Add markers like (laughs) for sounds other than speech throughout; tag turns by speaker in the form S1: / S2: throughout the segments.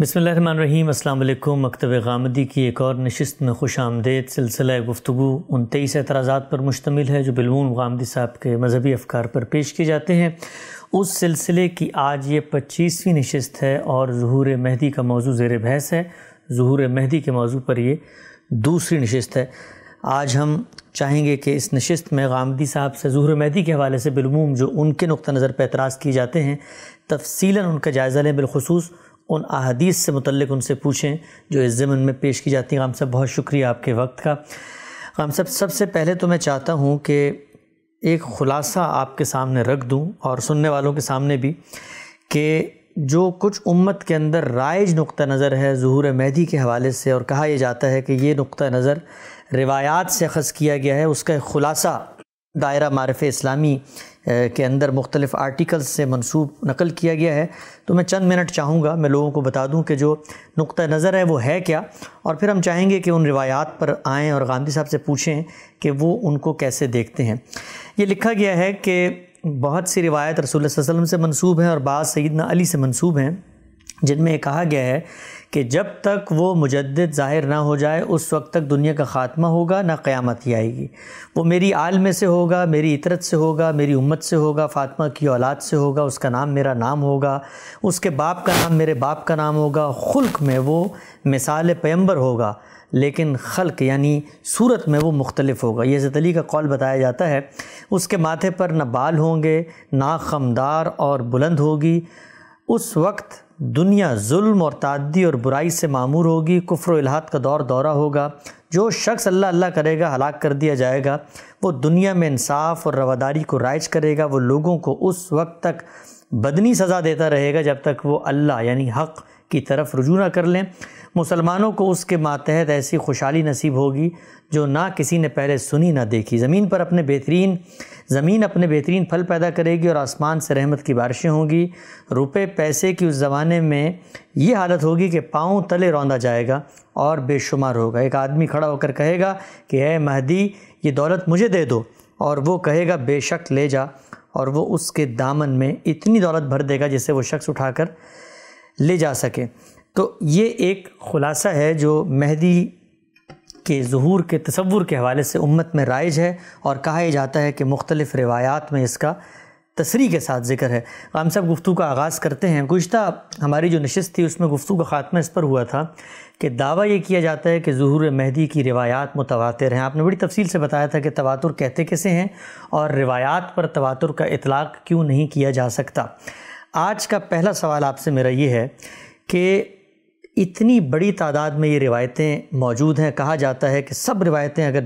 S1: بسم اللہ الرحمن الرحیم، السلام علیکم۔ مکتب غامدی کی ایک اور نشست میں خوش آمدید سلسلہ گفتگو ان تیئیس اعتراضات پر مشتمل ہے، جو بلون غامدی صاحب کے مذہبی افکار پر پیش کیے جاتے ہیں۔ اس سلسلے کی آج یہ پچیسویں نشست ہے اور ظہور مہدی کا موضوع زیر بحث ہے۔ ظہور مہدی کے موضوع پر یہ دوسری نشست ہے۔ آج ہم چاہیں گے کہ اس نشست میں غامدی صاحب سے ظہور مہدی کے حوالے سے بالعموم جو ان کے نقطہ نظر پہ اعتراض کیے جاتے ہیں، تفصیلاً ان کا جائزہ لیں بالخصوص۔ ان احادیث سے متعلق ان سے پوچھیں جو اس ضمن میں پیش کی جاتی ہیں۔ غام صاحب، بہت شکریہ آپ کے وقت کا۔ غام صاحب، سب سے پہلے تو میں چاہتا ہوں کہ ایک خلاصہ آپ کے سامنے رکھ دوں اور سننے والوں کے سامنے بھی کہ جو کچھ امت کے اندر رائج نقطہ نظر ہے ظہور مہدی کے حوالے سے اور کہا یہ جاتا ہے کہ یہ نقطہ نظر روایات سے اخذ کیا گیا ہے، اس کا ایک خلاصہ دائرہ معرف اسلامی کے اندر مختلف آرٹیکلز سے منسوب نقل کیا گیا ہے۔ تو میں چند منٹ چاہوں گا میں لوگوں کو بتا دوں کہ جو نقطہ نظر ہے وہ ہے کیا؟ اور پھر ہم چاہیں گے کہ ان روایات پر آئیں اور گاندھی صاحب سے پوچھیں کہ وہ ان کو کیسے دیکھتے ہیں۔ یہ لکھا گیا ہے کہ بہت سی روایت رسول اللہ علیہ وسلم سے منسوب ہیں اور بعض سیدنا علی سے منسوب ہیں، جن میں یہ کہا گیا ہے کہ جب تک وہ مجدد ظاہر نہ ہو جائے، اس وقت تک دنیا کا خاتمہ ہوگا، نہ قیامت ہی آئے گی۔ وہ میری آل میں سے ہوگا، میری عطرت سے ہوگا، میری امت سے ہوگا، فاطمہ کی اولاد سے ہوگا، اس کا نام میرا نام ہوگا، اس کے باپ کا نام میرے باپ کا نام ہوگا، خلق میں وہ مثال پیمبر ہوگا، لیکن خلق یعنی صورت میں وہ مختلف ہوگا۔ یہ عزت علی کا قول بتایا جاتا ہے، اس کے ماتھے پر نہ بال ہوں گے، نہ خمدار اور بلند ہوگی۔ اس وقت دنیا ظلم اور تعدی اور برائی سے معمور ہوگی، کفر و الہات کا دور دورہ ہوگا۔ جو شخص اللہ اللہ کرے گا، ہلاک کر دیا جائے گا۔ وہ دنیا میں انصاف اور رواداری کو رائج کرے گا۔ وہ لوگوں کو اس وقت تک بدنی سزا دیتا رہے گا جب تک وہ اللہ یعنی حق کی طرف رجوع نہ کر لیں۔ مسلمانوں کو اس کے ماتحت ایسی خوشحالی نصیب ہوگی جو نہ کسی نے پہلے سنی نہ دیکھی۔ زمین پر اپنے بہترین زمین اپنے بہترین پھل پیدا کرے گی اور آسمان سے رحمت کی بارشیں ہوں گی۔ روپے، پیسے کی اس زمانے میں یہ حالت ہوگی کہ پاؤں تلے روندا جائے گا اور بے شمار ہوگا۔ ایک آدمی کھڑا ہو کر کہے گا کہ، اے مہدی، یہ دولت مجھے دے دو۔ اور وہ کہے گا، بے شک لے جا۔ اور وہ اس کے دامن میں اتنی دولت بھر دے گا جسے وہ شخص اٹھا کر لے جا سکے۔ تو یہ ایک خلاصہ ہے جو مہدی کے ظہور کے تصور کے حوالے سے امت میں رائج ہے اور کہا یہ جاتا ہے کہ مختلف روایات میں اس کا تصریح کے ساتھ ذکر ہے۔ غام صاحب گفتگو کا آغاز کرتے ہیں۔ گزشتہ ہماری جو نشست تھی اس میں گفتگو کا خاتمہ اس پر ہوا تھا کہ دعویٰ یہ کیا جاتا ہے کہ ظہور مہدی کی روایات متواتر ہیں۔ آپ نے بڑی تفصیل سے بتایا تھا کہ تواتر کہتے کیسے ہیں اور روایات پر تواتر کا اطلاق کیوں نہیں کیا جا سکتا۔ آج کا پہلا سوال آپ سے میرا یہ ہے کہ اتنی بڑی تعداد میں یہ روایتیں موجود ہیں، کہا جاتا ہے کہ سب روایتیں اگر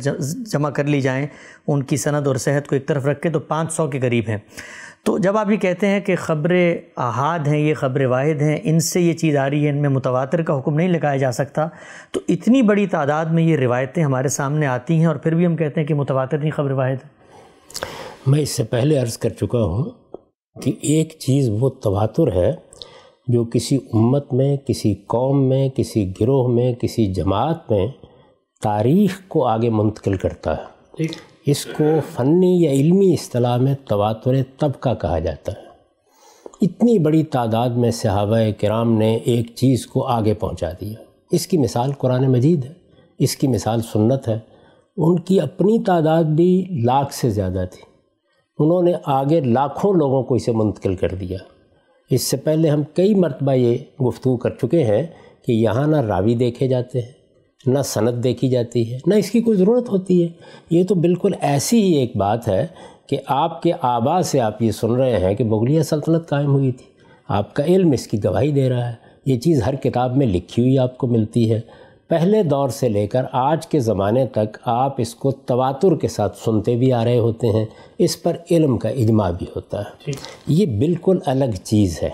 S1: جمع کر لی جائیں ان کی سند اور صحت کو ایک طرف رکھ کے تو پانچ سو کے قریب ہیں۔ تو جب آپ یہ کہتے ہیں کہ خبر احاد ہیں، یہ خبر واحد ہیں، ان سے یہ چیز آ رہی ہے، ان میں متواتر کا حکم نہیں لگایا جا سکتا، تو اتنی بڑی تعداد میں یہ روایتیں ہمارے سامنے آتی ہیں اور پھر بھی ہم کہتے ہیں کہ متواتر نہیں خبر واحد۔
S2: میں اس سے پہلے عرض کر چکا ہوں کہ ایک چیز وہ تواتر ہے جو کسی امت میں کسی قوم میں کسی گروہ میں کسی جماعت میں تاریخ کو آگے منتقل کرتا ہے۔ اس کو فنی یا علمی اصطلاح میں تواتر طبقہ کہا جاتا ہے۔ اتنی بڑی تعداد میں صحابہ کرام نے ایک چیز کو آگے پہنچا دیا۔ اس کی مثال قرآن مجید ہے اس کی مثال سنت ہے۔ ان کی اپنی تعداد بھی لاکھ سے زیادہ تھی۔ انہوں نے آگے لاکھوں لوگوں کو اسے منتقل کر دیا۔ اس سے پہلے ہم کئی مرتبہ یہ گفتگو کر چکے ہیں کہ یہاں نہ راوی دیکھے جاتے ہیں، نہ صنعت دیکھی جاتی ہے، نہ اس کی کوئی ضرورت ہوتی ہے۔ یہ تو بالکل ایسی ہی ایک بات ہے کہ آپ کے آبا سے آپ یہ سن رہے ہیں کہ مغلیہ سلطنت قائم ہوئی تھی۔ آپ کا علم اس کی گواہی دے رہا ہے۔ یہ چیز ہر کتاب میں لکھی ہوئی آپ کو ملتی ہے۔ پہلے دور سے لے کر آج کے زمانے تک آپ اس کو تواتر کے ساتھ سنتے بھی آ رہے ہوتے ہیں اس پر علم کا اجماع بھی ہوتا ہے۔ یہ بالکل الگ چیز ہے۔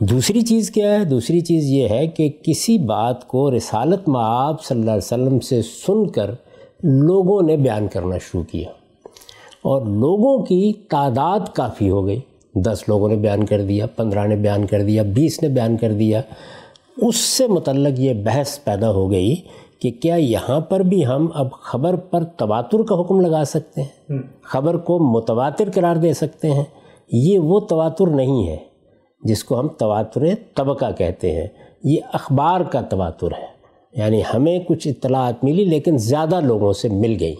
S2: دوسری چیز کیا ہے؟ دوسری چیز یہ ہے کہ کسی بات کو رسالت معاب صلی اللہ علیہ وسلم سے سن کر لوگوں نے بیان کرنا شروع کیا۔ اور لوگوں کی تعداد کافی ہو گئی۔ دس لوگوں نے بیان کر دیا پندرہ نے بیان کر دیا بیس نے بیان کر دیا۔ اس سے متعلق یہ بحث پیدا ہو گئی کہ کیا یہاں پر بھی ہم اب خبر پر تواتر کا حکم لگا سکتے ہیں؟ خبر کو متواتر قرار دے سکتے ہیں۔ یہ وہ تواتر نہیں ہے جس کو ہم تواتر طبقہ کہتے ہیں۔ یہ اخبار کا تواتر ہے۔ یعنی ہمیں کچھ اطلاعات ملی لیکن زیادہ لوگوں سے مل گئی۔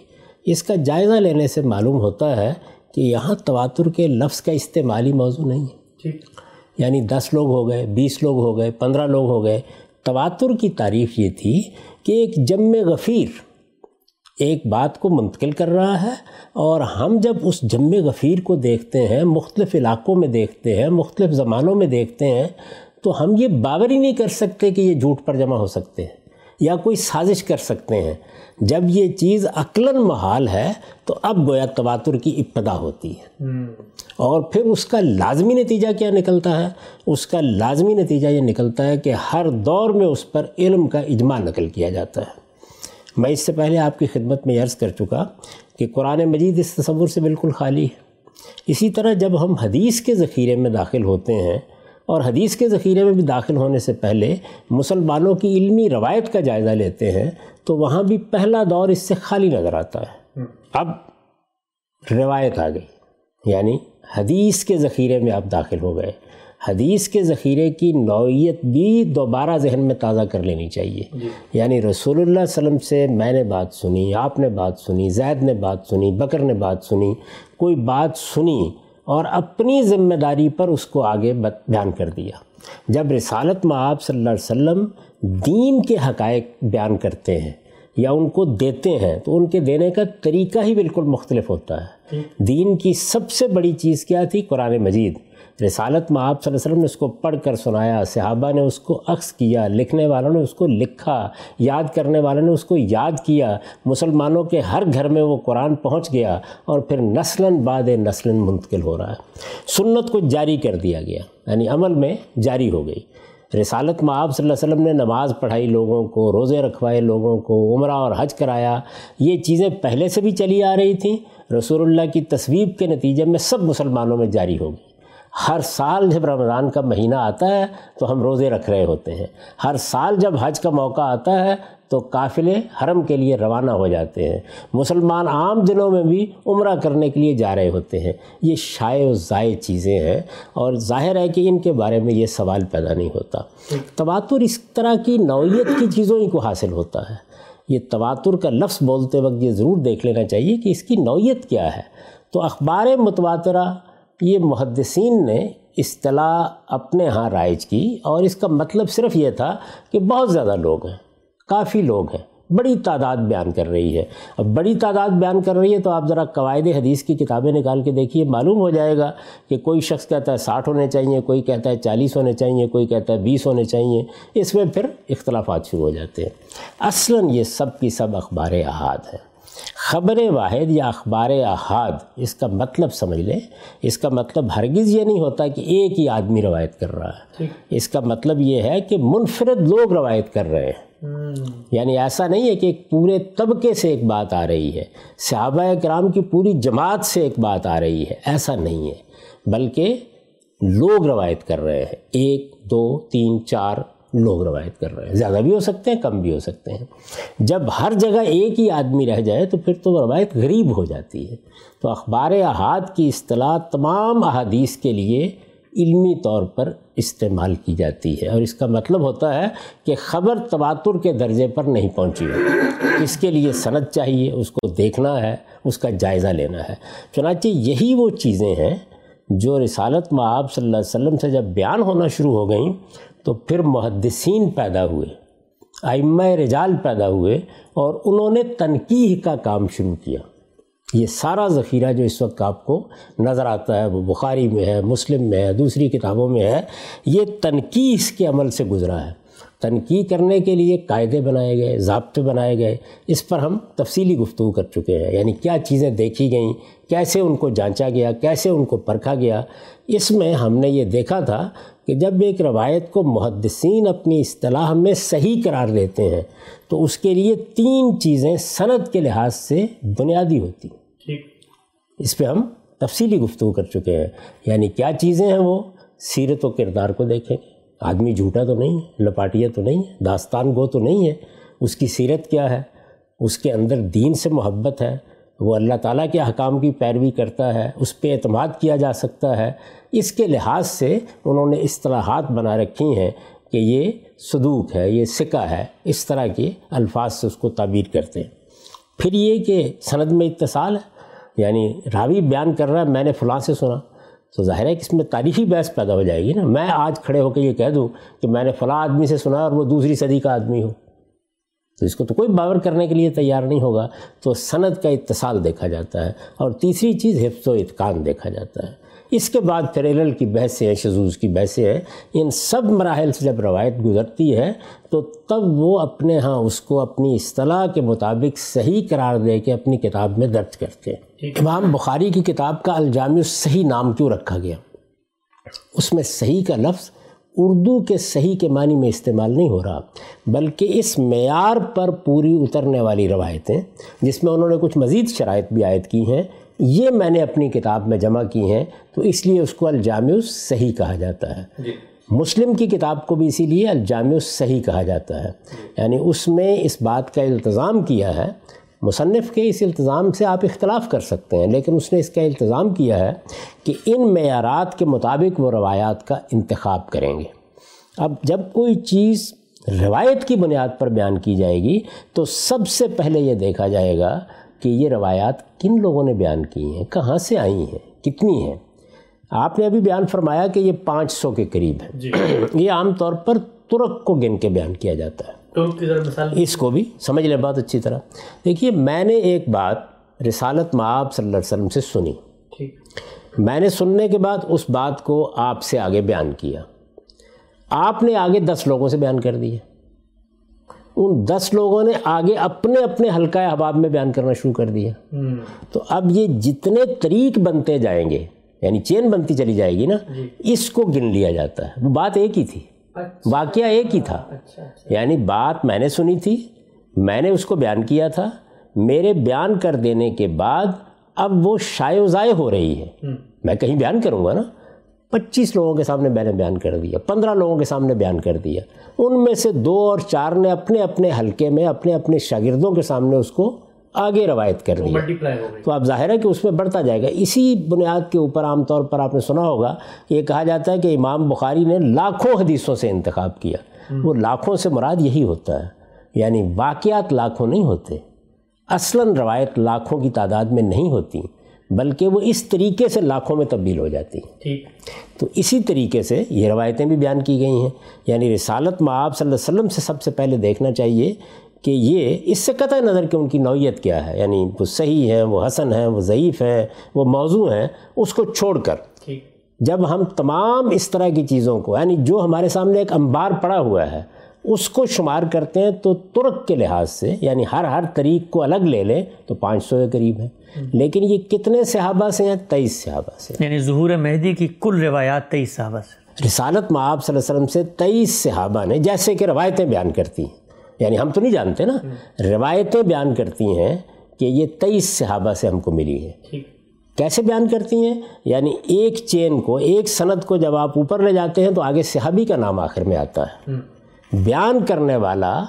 S2: اس کا جائزہ لینے سے معلوم ہوتا ہے کہ یہاں تواتر کے لفظ کا استعمالی موضوع نہیں ہے۔ یعنی دس لوگ ہو گئے، بیس لوگ ہو گئے، پندرہ لوگ ہو گئے۔ تواتر کی تعریف یہ تھی کہ ایک جم غفیر ایک بات کو منتقل کر رہا ہے اور ہم جب اس جم غفیر کو دیکھتے ہیں، مختلف علاقوں میں دیکھتے ہیں، مختلف زمانوں میں دیکھتے ہیں، تو ہم یہ باور ہی نہیں کر سکتے کہ یہ جھوٹ پر جمع ہو سکتے ہیں یا کوئی سازش کر سکتے ہیں۔ جب یہ چیز عقلاً محال ہے تو اب گویا تواتر کی ابتدا ہوتی ہے۔ اور پھر اس کا لازمی نتیجہ کیا نکلتا ہے؟ اس کا لازمی نتیجہ یہ نکلتا ہے کہ ہر دور میں اس پر علم کا اجماع نقل کیا جاتا ہے۔ میں اس سے پہلے آپ کی خدمت میں عرض کر چکا کہ قرآن مجید اس تصور سے بالکل خالی ہے۔ اسی طرح جب ہم حدیث کے ذخیرے میں داخل ہوتے ہیں اور حدیث کے ذخیرے میں بھی داخل ہونے سے پہلے مسلمانوں کی علمی روایت کا جائزہ لیتے ہیں تو وہاں بھی پہلا دور اس سے خالی نظر آتا ہے۔ اب روایت آ گئی۔ یعنی حدیث کے ذخیرے میں آپ داخل ہو گئے۔ حدیث کے ذخیرے کی نوعیت بھی دوبارہ ذہن میں تازہ کر لینی چاہیے۔ جی۔ یعنی رسول اللہ علیہ وسلم سے میں نے بات سنی آپ نے بات سنی زید نے بات سنی بکر نے بات سنی کوئی بات سنی اور اپنی ذمہ داری پر اس کو آگے بیان کر دیا۔ جب رسالت میں آپ صلی اللہ علیہ وسلم دین کے حقائق بیان کرتے ہیں یا ان کو دیتے ہیں تو ان کے دینے کا طریقہ ہی بالکل مختلف ہوتا ہے۔ دین کی سب سے بڑی چیز کیا تھی؟ قرآن مجید۔ رسالت میں آپ صلی اللہ علیہ وسلم نے اس کو پڑھ کر سنایا، صحابہ نے اس کو عکس کیا، لکھنے والوں نے اس کو لکھا، یاد کرنے والوں نے اس کو یاد کیا، مسلمانوں کے ہر گھر میں وہ قرآن پہنچ گیا اور پھر نسلاً بعد نسلاً منتقل ہو رہا ہے۔ سنت کو جاری کر دیا گیا یعنی عمل میں جاری ہو گئی۔ رسالت میں آپ صلی اللہ علیہ وسلم نے نماز پڑھائی لوگوں کو، روزے رکھوائے لوگوں کو، عمرہ اور حج کرایا۔ یہ چیزیں پہلے سے بھی چلی آ رہی تھیں۔ رسول اللہ کی تصویب کے نتیجے میں سب مسلمانوں میں جاری ہوگی ہر سال جب رمضان کا مہینہ آتا ہے تو ہم روزے رکھ رہے ہوتے ہیں۔ ہر سال جب حج کا موقع آتا ہے تو قافلے حرم کے لیے روانہ ہو جاتے ہیں۔ مسلمان عام دنوں میں بھی عمرہ کرنے کے لیے جا رہے ہوتے ہیں۔ یہ شائع و ضائع چیزیں ہیں اور ظاہر ہے کہ ان کے بارے میں یہ سوال پیدا نہیں ہوتا۔ تواتر اس طرح کی نوعیت کی چیزوں ہی کو حاصل ہوتا ہے۔ یہ تواتر کا لفظ بولتے وقت یہ ضرور دیکھ لینا چاہیے کہ اس کی نوعیت کیا ہے۔ تو اخبار متواترہ یہ محدثین نے اصطلاح اپنے ہاں رائج کی اور اس کا مطلب صرف یہ تھا کہ بہت زیادہ لوگ ہیں، کافی لوگ ہیں۔ بڑی تعداد بیان کر رہی ہے۔ اب بڑی تعداد بیان کر رہی ہے تو آپ ذرا قواعد حدیث کی کتابیں نکال کے دیکھیے، معلوم ہو جائے گا کہ کوئی شخص کہتا ہے ساٹھ ہونے چاہیے، کوئی کہتا ہے چالیس ہونے چاہیے، کوئی کہتا ہے بیس ہونے چاہیے۔ اس میں پھر اختلافات شروع ہو جاتے ہیں۔ اصلاً یہ سب کی سب اخبار احاد ہیں۔ خبر واحد یا اخبار احاد اس کا مطلب سمجھ لیں۔ اس کا مطلب ہرگز یہ نہیں ہوتا کہ ایک ہی آدمی روایت کر رہا ہے۔ اس کا مطلب یہ ہے کہ منفرد لوگ روایت کر رہے ہیں۔ یعنی ایسا نہیں ہے کہ ایک پورے طبقے سے ایک بات آ رہی ہے صحابہ کرام کی پوری جماعت سے ایک بات آ رہی ہے ایسا نہیں ہے۔ بلکہ لوگ روایت کر رہے ہیں۔ ایک دو تین چار لوگ روایت کر رہے ہیں۔ زیادہ بھی ہو سکتے ہیں، کم بھی ہو سکتے ہیں۔ جب ہر جگہ ایک ہی آدمی رہ جائے تو پھر تو روایت غریب ہو جاتی ہے۔ تو اخبار احاد کی اصطلاح تمام احادیث کے لیے علمی طور پر استعمال کی جاتی ہے۔ اور اس کا مطلب ہوتا ہے کہ خبر تواتر کے درجے پر نہیں پہنچی ہو اس کے لیے سند چاہیے، اس کو دیکھنا ہے، اس کا جائزہ لینا ہے۔ چنانچہ یہی وہ چیزیں ہیں جو رسالت میں آپ صلی اللہ علیہ وسلم سے جب بیان ہونا شروع ہو گئیں تو پھر محدثین پیدا ہوئے، ائمہ رجال پیدا ہوئے اور انہوں نے تنقیح کا کام شروع کیا۔ یہ سارا ذخیرہ جو اس وقت آپ کو نظر آتا ہے، وہ بخاری میں ہے، مسلم میں ہے، دوسری کتابوں میں ہے، یہ تنقیح کے عمل سے گزرا ہے۔ تنقید کرنے کے لیے قاعدے بنائے گئے، ضابطے بنائے گئے، اس پر ہم تفصیلی گفتگو کر چکے ہیں۔ یعنی کیا چیزیں دیکھی گئیں، کیسے ان کو جانچا گیا، کیسے ان کو پرکھا گیا، اس میں ہم نے یہ دیکھا تھا کہ جب ایک روایت کو محدثین اپنی اصطلاح میں صحیح قرار دیتے ہیں تو اس کے لیے تین چیزیں صنعت کے لحاظ سے بنیادی ہوتی اس پہ ہم تفصیلی گفتگو کر چکے ہیں۔ یعنی کیا چیزیں ہیں وہ؟ سیرت و کردار کو دیکھیں۔ گے آدمی جھوٹا تو نہیں ہے لپاٹیا تو نہیں ہے داستان گو تو نہیں ہے۔ اس کی سیرت کیا ہے؟ اس کے اندر دین سے محبت ہے۔ وہ اللہ تعالیٰ کے حکام کی پیروی کرتا ہے اس پہ اعتماد کیا جا سکتا ہے۔ اس کے لحاظ سے انہوں نے اصطلاحات بنا رکھی ہیں کہ یہ صدوق ہے، یہ سکہ ہے، اس طرح کے الفاظ سے اس کو تعبیر کرتے ہیں۔ پھر یہ کہ سند میں اتصال ہے یعنی راوی بیان کر رہا ہے، میں نے فلاں سے سنا۔ تو ظاہر ہے کہ اس میں تاریخی بحث پیدا ہو جائے گی نا۔ میں آج کھڑے ہو کے یہ کہہ دوں کہ میں نے فلاں آدمی سے سنا اور وہ دوسری صدی کا آدمی ہو۔ تو اس کو تو کوئی باور کرنے کے لیے تیار نہیں ہوگا۔ تو سند کا اتصال دیکھا جاتا ہے اور تیسری چیز حفظ و اتقان دیکھا جاتا ہے۔ اس کے بعد پھر علل کی بحثیں ہیں شزوز کی بحثیں ہیں۔ ان سب مراحل سے جب روایت گزرتی ہے تو تب وہ اپنے ہاں اس کو اپنی اصطلاح کے مطابق صحیح قرار دے کے اپنی کتاب میں درج کرتے ہیں۔ امام بخاری کی کتاب کا الجامع صحیح نام کیوں رکھا گیا؟ اس میں صحیح کا لفظ اردو کے صحیح کے معنی میں استعمال نہیں ہو رہا بلکہ اس معیار پر پوری اترنے والی روایتیں جس میں انہوں نے کچھ مزید شرائط بھی عائد کی ہیں۔ یہ میں نے اپنی کتاب میں جمع کی ہیں تو اس لیے اس کو الجامع صحیح کہا جاتا ہے۔ جی۔ مسلم کی کتاب کو بھی اسی لیے الجامع صحیح کہا جاتا ہے۔ یعنی اس میں اس بات کا التظام کیا ہے مصنف کے اس التظام سے آپ اختلاف کر سکتے ہیں لیکن اس نے اس کا التظام کیا ہے کہ ان معیارات کے مطابق وہ روایات کا انتخاب کریں گے۔ اب جب کوئی چیز روایت کی بنیاد پر بیان کی جائے گی تو سب سے پہلے یہ دیکھا جائے گا کہ یہ روایات کن لوگوں نے بیان کی ہیں؟ کہاں سے آئی ہیں؟ کتنی ہیں؟ آپ نے ابھی بیان فرمایا کہ یہ پانچ سو کے قریب ہے جی۔ (clears throat) یہ عام طور پر ترک کو گن کے بیان کیا جاتا ہے۔ اس کو بھی سمجھ لیں بات اچھی طرح۔ دیکھیے میں نے ایک بات رسالت معاب صلی اللہ علیہ وسلم سے سنی۔ میں نے سننے کے بعد اس بات کو آپ سے آگے بیان کیا۔ آپ نے آگے دس لوگوں سے بیان کر دیا ان دس لوگوں نے آگے اپنے اپنے حلقہ احباب میں بیان کرنا شروع کر دیا۔ تو اب یہ جتنے طریق بنتے جائیں گے یعنی چین بنتی چلی جائے گی نا جی۔ اس کو گن لیا جاتا ہے۔ وہ بات ایک ہی تھی۔ اچھا۔ واقعہ ایک ہی تھا۔ اچھا، اچھا۔ یعنی بات میں نے سنی تھی میں نے اس کو بیان کیا تھا۔ میرے بیان کر دینے کے بعد اب وہ شائع و ضائع ہو رہی ہے۔ میں کہیں بیان کروں گا نا۔ پچیس لوگوں کے سامنے میں نے بیان کر دیا پندرہ لوگوں کے سامنے بیان کر دیا۔ ان میں سے دو اور چار نے اپنے اپنے حلقے میں اپنے اپنے شاگردوں کے سامنے اس کو آگے روایت کر دیا۔ تو اب ظاہر ہے کہ اس میں بڑھتا جائے گا۔ اسی بنیاد کے اوپر عام طور پر آپ نے سنا ہوگا یہ کہا جاتا ہے کہ امام بخاری نے لاکھوں حدیثوں سے انتخاب کیا۔ وہ لاکھوں سے مراد یہی ہوتا ہے یعنی واقعات لاکھوں نہیں ہوتے۔ اصلاً روایت لاکھوں کی تعداد میں نہیں ہوتی۔ بلکہ وہ اس طریقے سے لاکھوں میں تبدیل ہو جاتی ہیں۔ تو اسی طریقے سے یہ روایتیں بھی بیان کی گئی ہیں۔ یعنی رسالت معاب صلی اللہ علیہ وسلم سے سب سے پہلے دیکھنا چاہیے کہ یہ اس سے قطع نظر کہ ان کی نوعیت کیا ہے۔ یعنی وہ صحیح ہیں وہ حسن ہیں وہ ضعیف ہیں وہ موضوع ہیں اس کو چھوڑ کر۔ جب ہم تمام اس طرح کی چیزوں کو یعنی جو ہمارے سامنے ایک انبار پڑا ہوا ہے اس کو شمار کرتے ہیں تو ترک کے لحاظ سے یعنی ہر ہر طریق کو الگ لے لیں تو پانچ سو کے قریب ہے لیکن یہ کتنے صحابہ سے ہیں؟ تیئیس صحابہ سے
S1: یعنی ظہور مہدی کی کل روایات تیئیس صحابہ سے
S2: رسالت معاب صلی اللہ علیہ وسلم سے تیئیس صحابہ نے جیسے کہ روایتیں بیان کرتی ہیں۔ یعنی ہم تو نہیں جانتے نا۔ روایتیں بیان کرتی ہیں کہ یہ تیئیس صحابہ سے ہم کو ملی ہے۔ کیسے بیان کرتی ہیں؟ یعنی ایک چین کو ایک سند کو جب آپ اوپر لے جاتے ہیں تو آگے صحابی کا نام آخر میں آتا ہے۔ بیان کرنے والا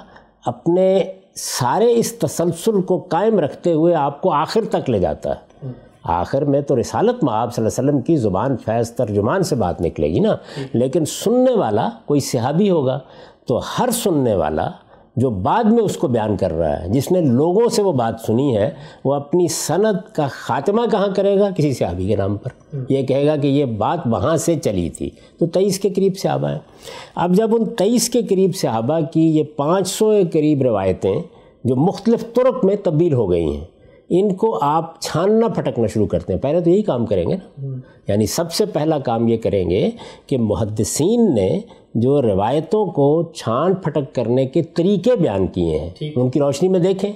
S2: اپنے سارے اس تسلسل کو قائم رکھتے ہوئے آپ کو آخر تک لے جاتا ہے۔ آخر میں تو رسالت میں آپ صلی اللہ علیہ وسلم کی زبان فیض ترجمان سے بات نکلے گی نا، لیکن سننے والا کوئی صحابی ہوگا تو ہر سننے والا جو بعد میں اس کو بیان کر رہا ہے جس نے لوگوں سے وہ بات سنی ہے وہ اپنی صنعت کا خاتمہ کہاں کرے گا؟ کسی صحابی کے نام پر۔ یہ کہے گا کہ یہ بات وہاں سے چلی تھی۔ تو تیئیس کے قریب صحابہ ہیں۔ اب جب ان تیئیس کے قریب صحابہ کی یہ پانچ سو کے قریب روایتیں جو مختلف طرق میں تبدیل ہو گئی ہیں ان کو آپ چھاننا پھٹکنا شروع کرتے ہیں۔ پہلے تو یہی کام کریں گے نا۔ یعنی سب سے پہلا کام یہ کریں گے کہ محدثین نے جو روایتوں کو چھان پھٹک کرنے کے طریقے بیان کیے ہیں ان کی روشنی میں دیکھیں۔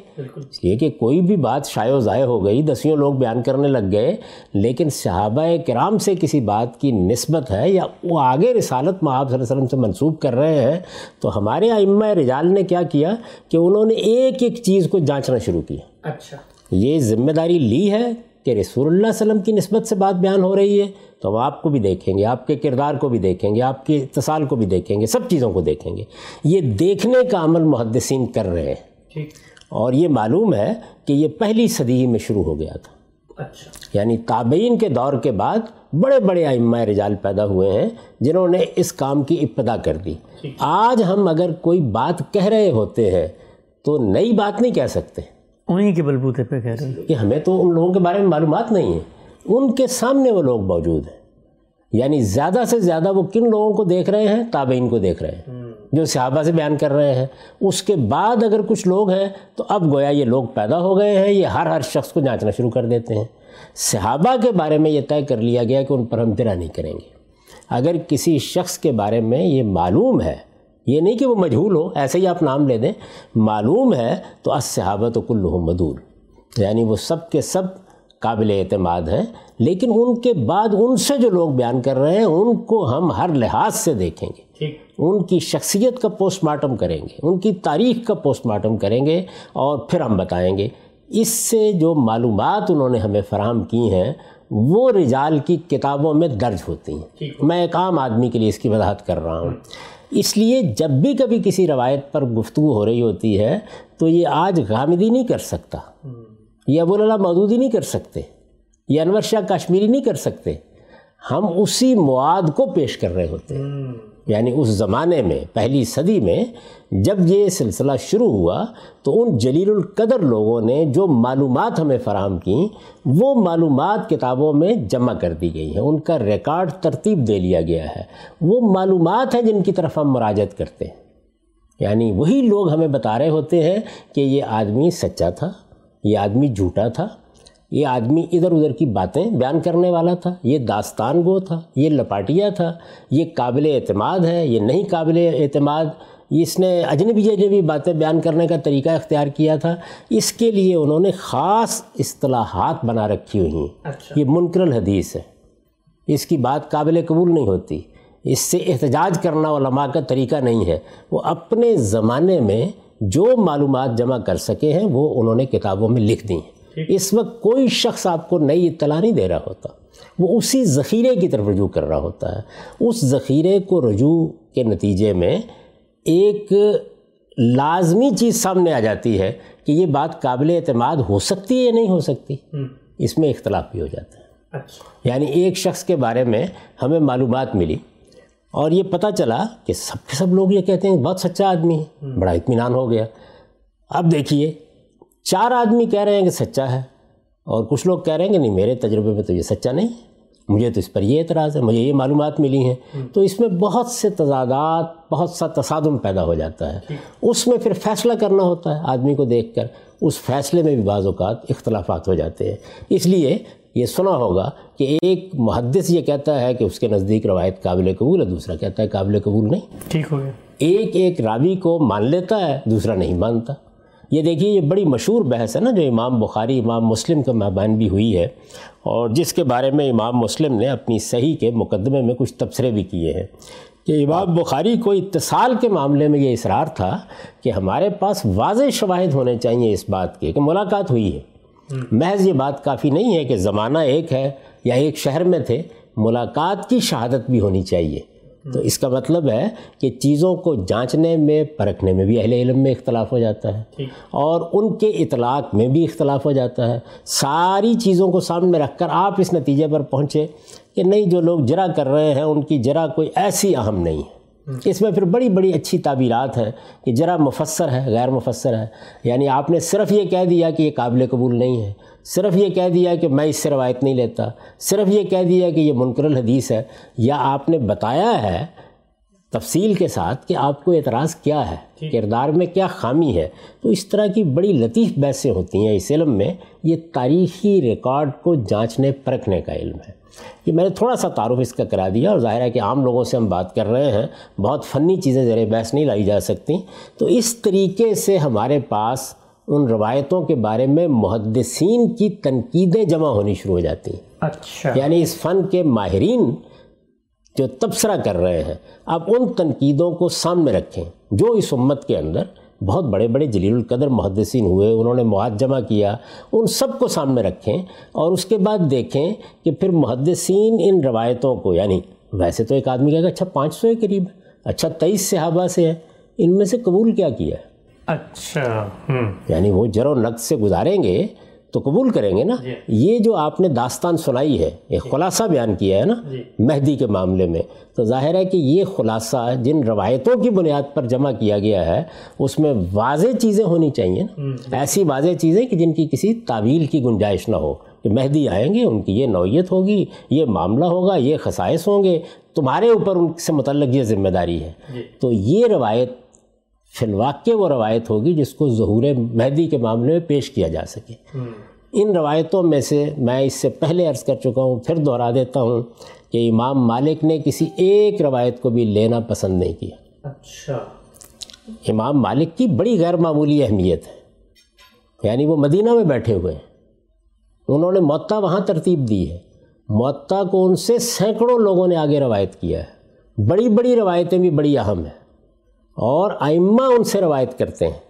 S2: یہ کہ کوئی بھی بات شائع و ضائع ہو گئی دسیوں لوگ بیان کرنے لگ گئے لیکن صحابہ کرام سے کسی بات کی نسبت ہے یا وہ آگے رسالت آپ صلی اللہ علیہ وسلم سے منسوخ کر رہے ہیں تو ہمارے ائمہ رجال نے کیا کیا کہ انہوں نے ایک ایک چیز کو جانچنا شروع کیا اچھا۔ یہ ذمہ داری لی ہے کہ رسول اللہ علیہ وسلم کی نسبت سے بات بیان ہو رہی ہے۔ تو ہم آپ کو بھی دیکھیں گے آپ کے کردار کو بھی دیکھیں گے آپ کے اتصال کو بھی دیکھیں گے سب چیزوں کو دیکھیں گے۔ یہ دیکھنے کا عمل محدثین کر رہے ہیں۔ اور یہ معلوم ہے کہ یہ پہلی صدی میں شروع ہو گیا تھا۔ اچھا۔ یعنی تابعین کے دور کے بعد بڑے بڑے ائمہ رجال پیدا ہوئے ہیں جنہوں نے اس کام کی ابتدا کر دی۔ آج ہم اگر کوئی بات کہہ رہے ہوتے ہیں تو نئی بات نہیں کہہ سکتے۔
S1: انہیں کے بلبوتے پہ کہہ رہے ہیں۔
S2: کہ ہمیں تو ان لوگوں کے بارے میں معلومات نہیں ہیں ان کے سامنے وہ لوگ موجود ہیں۔ یعنی زیادہ سے زیادہ وہ کن لوگوں کو دیکھ رہے ہیں؟ تابعین کو دیکھ رہے ہیں۔ جو صحابہ سے بیان کر رہے ہیں۔ اس کے بعد اگر کچھ لوگ ہیں تو اب گویا یہ لوگ پیدا ہو گئے ہیں۔ یہ ہر ہر شخص کو جانچنا شروع کر دیتے ہیں۔ صحابہ کے بارے میں یہ طے کر لیا گیا کہ ان پر ہم درا نہیں کریں گے۔ اگر کسی شخص کے بارے میں یہ معلوم ہے یہ نہیں کہ وہ مجھول ہو ایسے ہی آپ نام لے دیں معلوم ہے تو اس صحابہ تو کل مدول یعنی وہ سب کے سب قابل اعتماد ہیں لیکن ان کے بعد ان سے جو لوگ بیان کر رہے ہیں ان کو ہم ہر لحاظ سے دیکھیں گے۔ ان کی شخصیت کا پوسٹ مارٹم کریں گے ان کی تاریخ کا پوسٹ مارٹم کریں گے اور پھر ہم بتائیں گے۔ اس سے جو معلومات انہوں نے ہمیں فراہم کی ہیں وہ رجال کی کتابوں میں درج ہوتی ہیں۔ میں ایک عام آدمی کے لیے اس کی وضاحت کر رہا ہوں۔ اس لیے جب بھی کبھی کسی روایت پر گفتگو ہو رہی ہوتی ہے تو یہ آج غامدی نہیں کر سکتا۔ یہ ابو اللہ مودودی نہیں کر سکتے، یہ انور شاہ کشمیری نہیں کر سکتے۔ ہم اسی مواد کو پیش کر رہے ہوتے ہیں۔ یعنی اس زمانے میں، پہلی صدی میں جب یہ سلسلہ شروع ہوا تو ان جلیل القدر لوگوں نے جو معلومات ہمیں فراہم کیں، وہ معلومات کتابوں میں جمع کر دی گئی ہیں۔ ان کا ریکارڈ ترتیب دے لیا گیا ہے۔ وہ معلومات ہیں جن کی طرف ہم مراجت کرتے ہیں۔ یعنی وہی لوگ ہمیں بتا رہے ہوتے ہیں کہ یہ آدمی سچا تھا۔ یہ آدمی جھوٹا تھا یہ آدمی ادھر ادھر کی باتیں بیان کرنے والا تھا یہ داستان گو تھا یہ لپاٹیا تھا یہ قابل اعتماد ہے یہ نہیں قابل اعتماد۔ اس نے اجنبی اجنبی باتیں بیان کرنے کا طریقہ اختیار کیا تھا۔ اس کے لیے انہوں نے خاص اصطلاحات بنا رکھی ہوئی ہیں۔ اچھا۔ یہ منکر الحدیث ہے۔ اس کی بات قابل قبول نہیں ہوتی۔ اس سے احتجاج کرنا علماء کا طریقہ نہیں ہے۔ وہ اپنے زمانے میں جو معلومات جمع کر سکے ہیں وہ انہوں نے کتابوں میں لکھ دی ہیں۔ اس وقت کوئی شخص آپ کو نئی اطلاع نہیں دے رہا ہوتا۔ وہ اسی ذخیرے کی طرف رجوع کر رہا ہوتا ہے۔ اس ذخیرے کو رجوع کے نتیجے میں ایک لازمی چیز سامنے آ جاتی ہے کہ یہ بات قابل اعتماد ہو سکتی ہے یا نہیں ہو سکتی۔ اس میں اختلاف بھی ہو جاتا ہے۔ اچھا۔ یعنی ایک شخص کے بارے میں ہمیں معلومات ملی۔ اور یہ پتہ چلا کہ سب کے سب لوگ یہ کہتے ہیں بہت سچا آدمی ہے۔ بڑا اطمینان ہو گیا۔ اب دیکھیے چار آدمی کہہ رہے ہیں کہ سچا ہے اور کچھ لوگ کہہ رہے ہیں کہ نہیں میرے تجربے میں تو یہ سچا نہیں۔ ہے مجھے تو اس پر یہ اعتراض ہے مجھے یہ معلومات ملی ہیں۔ تو اس میں بہت سے تضادات بہت سا تصادم پیدا ہو جاتا ہے۔ اس میں پھر فیصلہ کرنا ہوتا ہے آدمی کو دیکھ کر۔ اس فیصلے میں بھی بعض اوقات اختلافات ہو جاتے ہیں۔ اس لیے یہ سنا ہوگا کہ ایک محدث یہ کہتا ہے کہ اس کے نزدیک روایت قابل قبول ہے دوسرا کہتا ہے قابل قبول نہیں۔
S1: ٹھیک ہو گیا۔
S2: ایک ایک راوی کو مان لیتا ہے دوسرا نہیں مانتا۔ یہ دیکھیے یہ بڑی مشہور بحث ہے نا جو امام بخاری امام مسلم کا مہمان بھی ہوئی ہے اور جس کے بارے میں امام مسلم نے اپنی صحیح کے مقدمے میں کچھ تبصرے بھی کیے ہیں۔ کہ امام بخاری کو اتصال کے معاملے میں یہ اصرار تھا کہ ہمارے پاس واضح شواہد ہونے چاہیے اس بات کے کہ ملاقات ہوئی ہے۔ محض یہ بات کافی نہیں ہے کہ زمانہ ایک ہے یا ایک شہر میں تھے ملاقات کی شہادت بھی ہونی چاہیے۔ تو اس کا مطلب ہے کہ چیزوں کو جانچنے میں پرکھنے میں بھی اہل علم میں اختلاف ہو جاتا ہے۔ اور ان کے اطلاق میں بھی اختلاف ہو جاتا ہے۔ ساری چیزوں کو سامنے رکھ کر آپ اس نتیجے پر پہنچے کہ نہیں جو لوگ جرا کر رہے ہیں ان کی جرا کوئی ایسی اہم نہیں ہے۔ اس میں پھر بڑی بڑی اچھی تعبیرات ہیں کہ جرا مفسر ہے غیر مفسر ہے۔ یعنی آپ نے صرف یہ کہہ دیا کہ یہ قابل قبول نہیں ہے صرف یہ کہہ دیا کہ میں اس سے روایت نہیں لیتا صرف یہ کہہ دیا کہ یہ منکر الحدیث ہے۔ یا آپ نے بتایا ہے تفصیل کے ساتھ کہ آپ کو اعتراض کیا ہے کردار میں کیا خامی ہے۔ تو اس طرح کی بڑی لطیف بحثیں ہوتی ہیں اس علم میں یہ تاریخی ریکارڈ کو جانچنے پرکھنے کا علم ہے۔ یہ میں نے تھوڑا سا تعارف اس کا کرا دیا اور ظاہر ہے کہ عام لوگوں سے ہم بات کر رہے ہیں بہت فنی چیزیں زیر بحث نہیں لائی جا سکتی تو اس طریقے سے ہمارے پاس ان روایتوں کے بارے میں محدثین کی تنقیدیں جمع ہونی شروع ہو جاتی ہیں۔
S1: اچھا۔
S2: یعنی اس فن کے ماہرین جو تبصرہ کر رہے ہیں اب ان تنقیدوں کو سامنے رکھیں جو اس امت کے اندر بہت بڑے بڑے جلیل القدر محدثین ہوئے انہوں نے مواد جمع کیا ان سب کو سامنے رکھیں اور اس کے بعد دیکھیں کہ پھر محدثین ان روایتوں کو یعنی ویسے تو ایک آدمی کہے گا اچھا پانچ سو کے قریب اچھا تیئیس صحابہ سے ہیں ان میں سے قبول کیا کیا ہے؟
S1: اچھا
S2: یعنی وہ جر و نقد سے گزاریں گے تو قبول کریں گے نا؟
S1: جی۔
S2: یہ جو آپ نے داستان سنائی ہے ایک خلاصہ بیان کیا ہے نا؟
S1: جی۔
S2: مہدی کے معاملے میں۔ تو ظاہر ہے کہ یہ خلاصہ جن روایتوں کی بنیاد پر جمع کیا گیا ہے اس میں واضح چیزیں ہونی چاہیے نا۔ ایسی واضح چیزیں کہ جن کی کسی تعویل کی گنجائش نہ ہو۔ کہ مہدی آئیں گے ان کی یہ نوعیت ہوگی یہ معاملہ ہوگا یہ خصائص ہوں گے تمہارے اوپر ان سے متعلق یہ ذمہ داری ہے۔
S1: جی۔
S2: تو یہ روایت فی الواقع وہ روایت ہوگی جس کو ظہور مہدی کے معاملے میں پیش کیا جا سکے۔ ان روایتوں میں سے میں اس سے پہلے عرض کر چکا ہوں پھر دہرا دیتا ہوں کہ امام مالک نے کسی ایک روایت کو بھی لینا پسند نہیں کیا۔
S1: اچھا۔
S2: امام مالک کی بڑی غیر معمولی اہمیت ہے۔ یعنی وہ مدینہ میں بیٹھے ہوئے ہیں۔ انہوں نے معطا وہاں ترتیب دی ہے۔ معطا کو ان سے سینکڑوں لوگوں نے آگے روایت کیا ہے۔ بڑی بڑی روایتیں بھی بڑی اہم ہیں۔ اور ائمہ ان سے روایت کرتے ہیں۔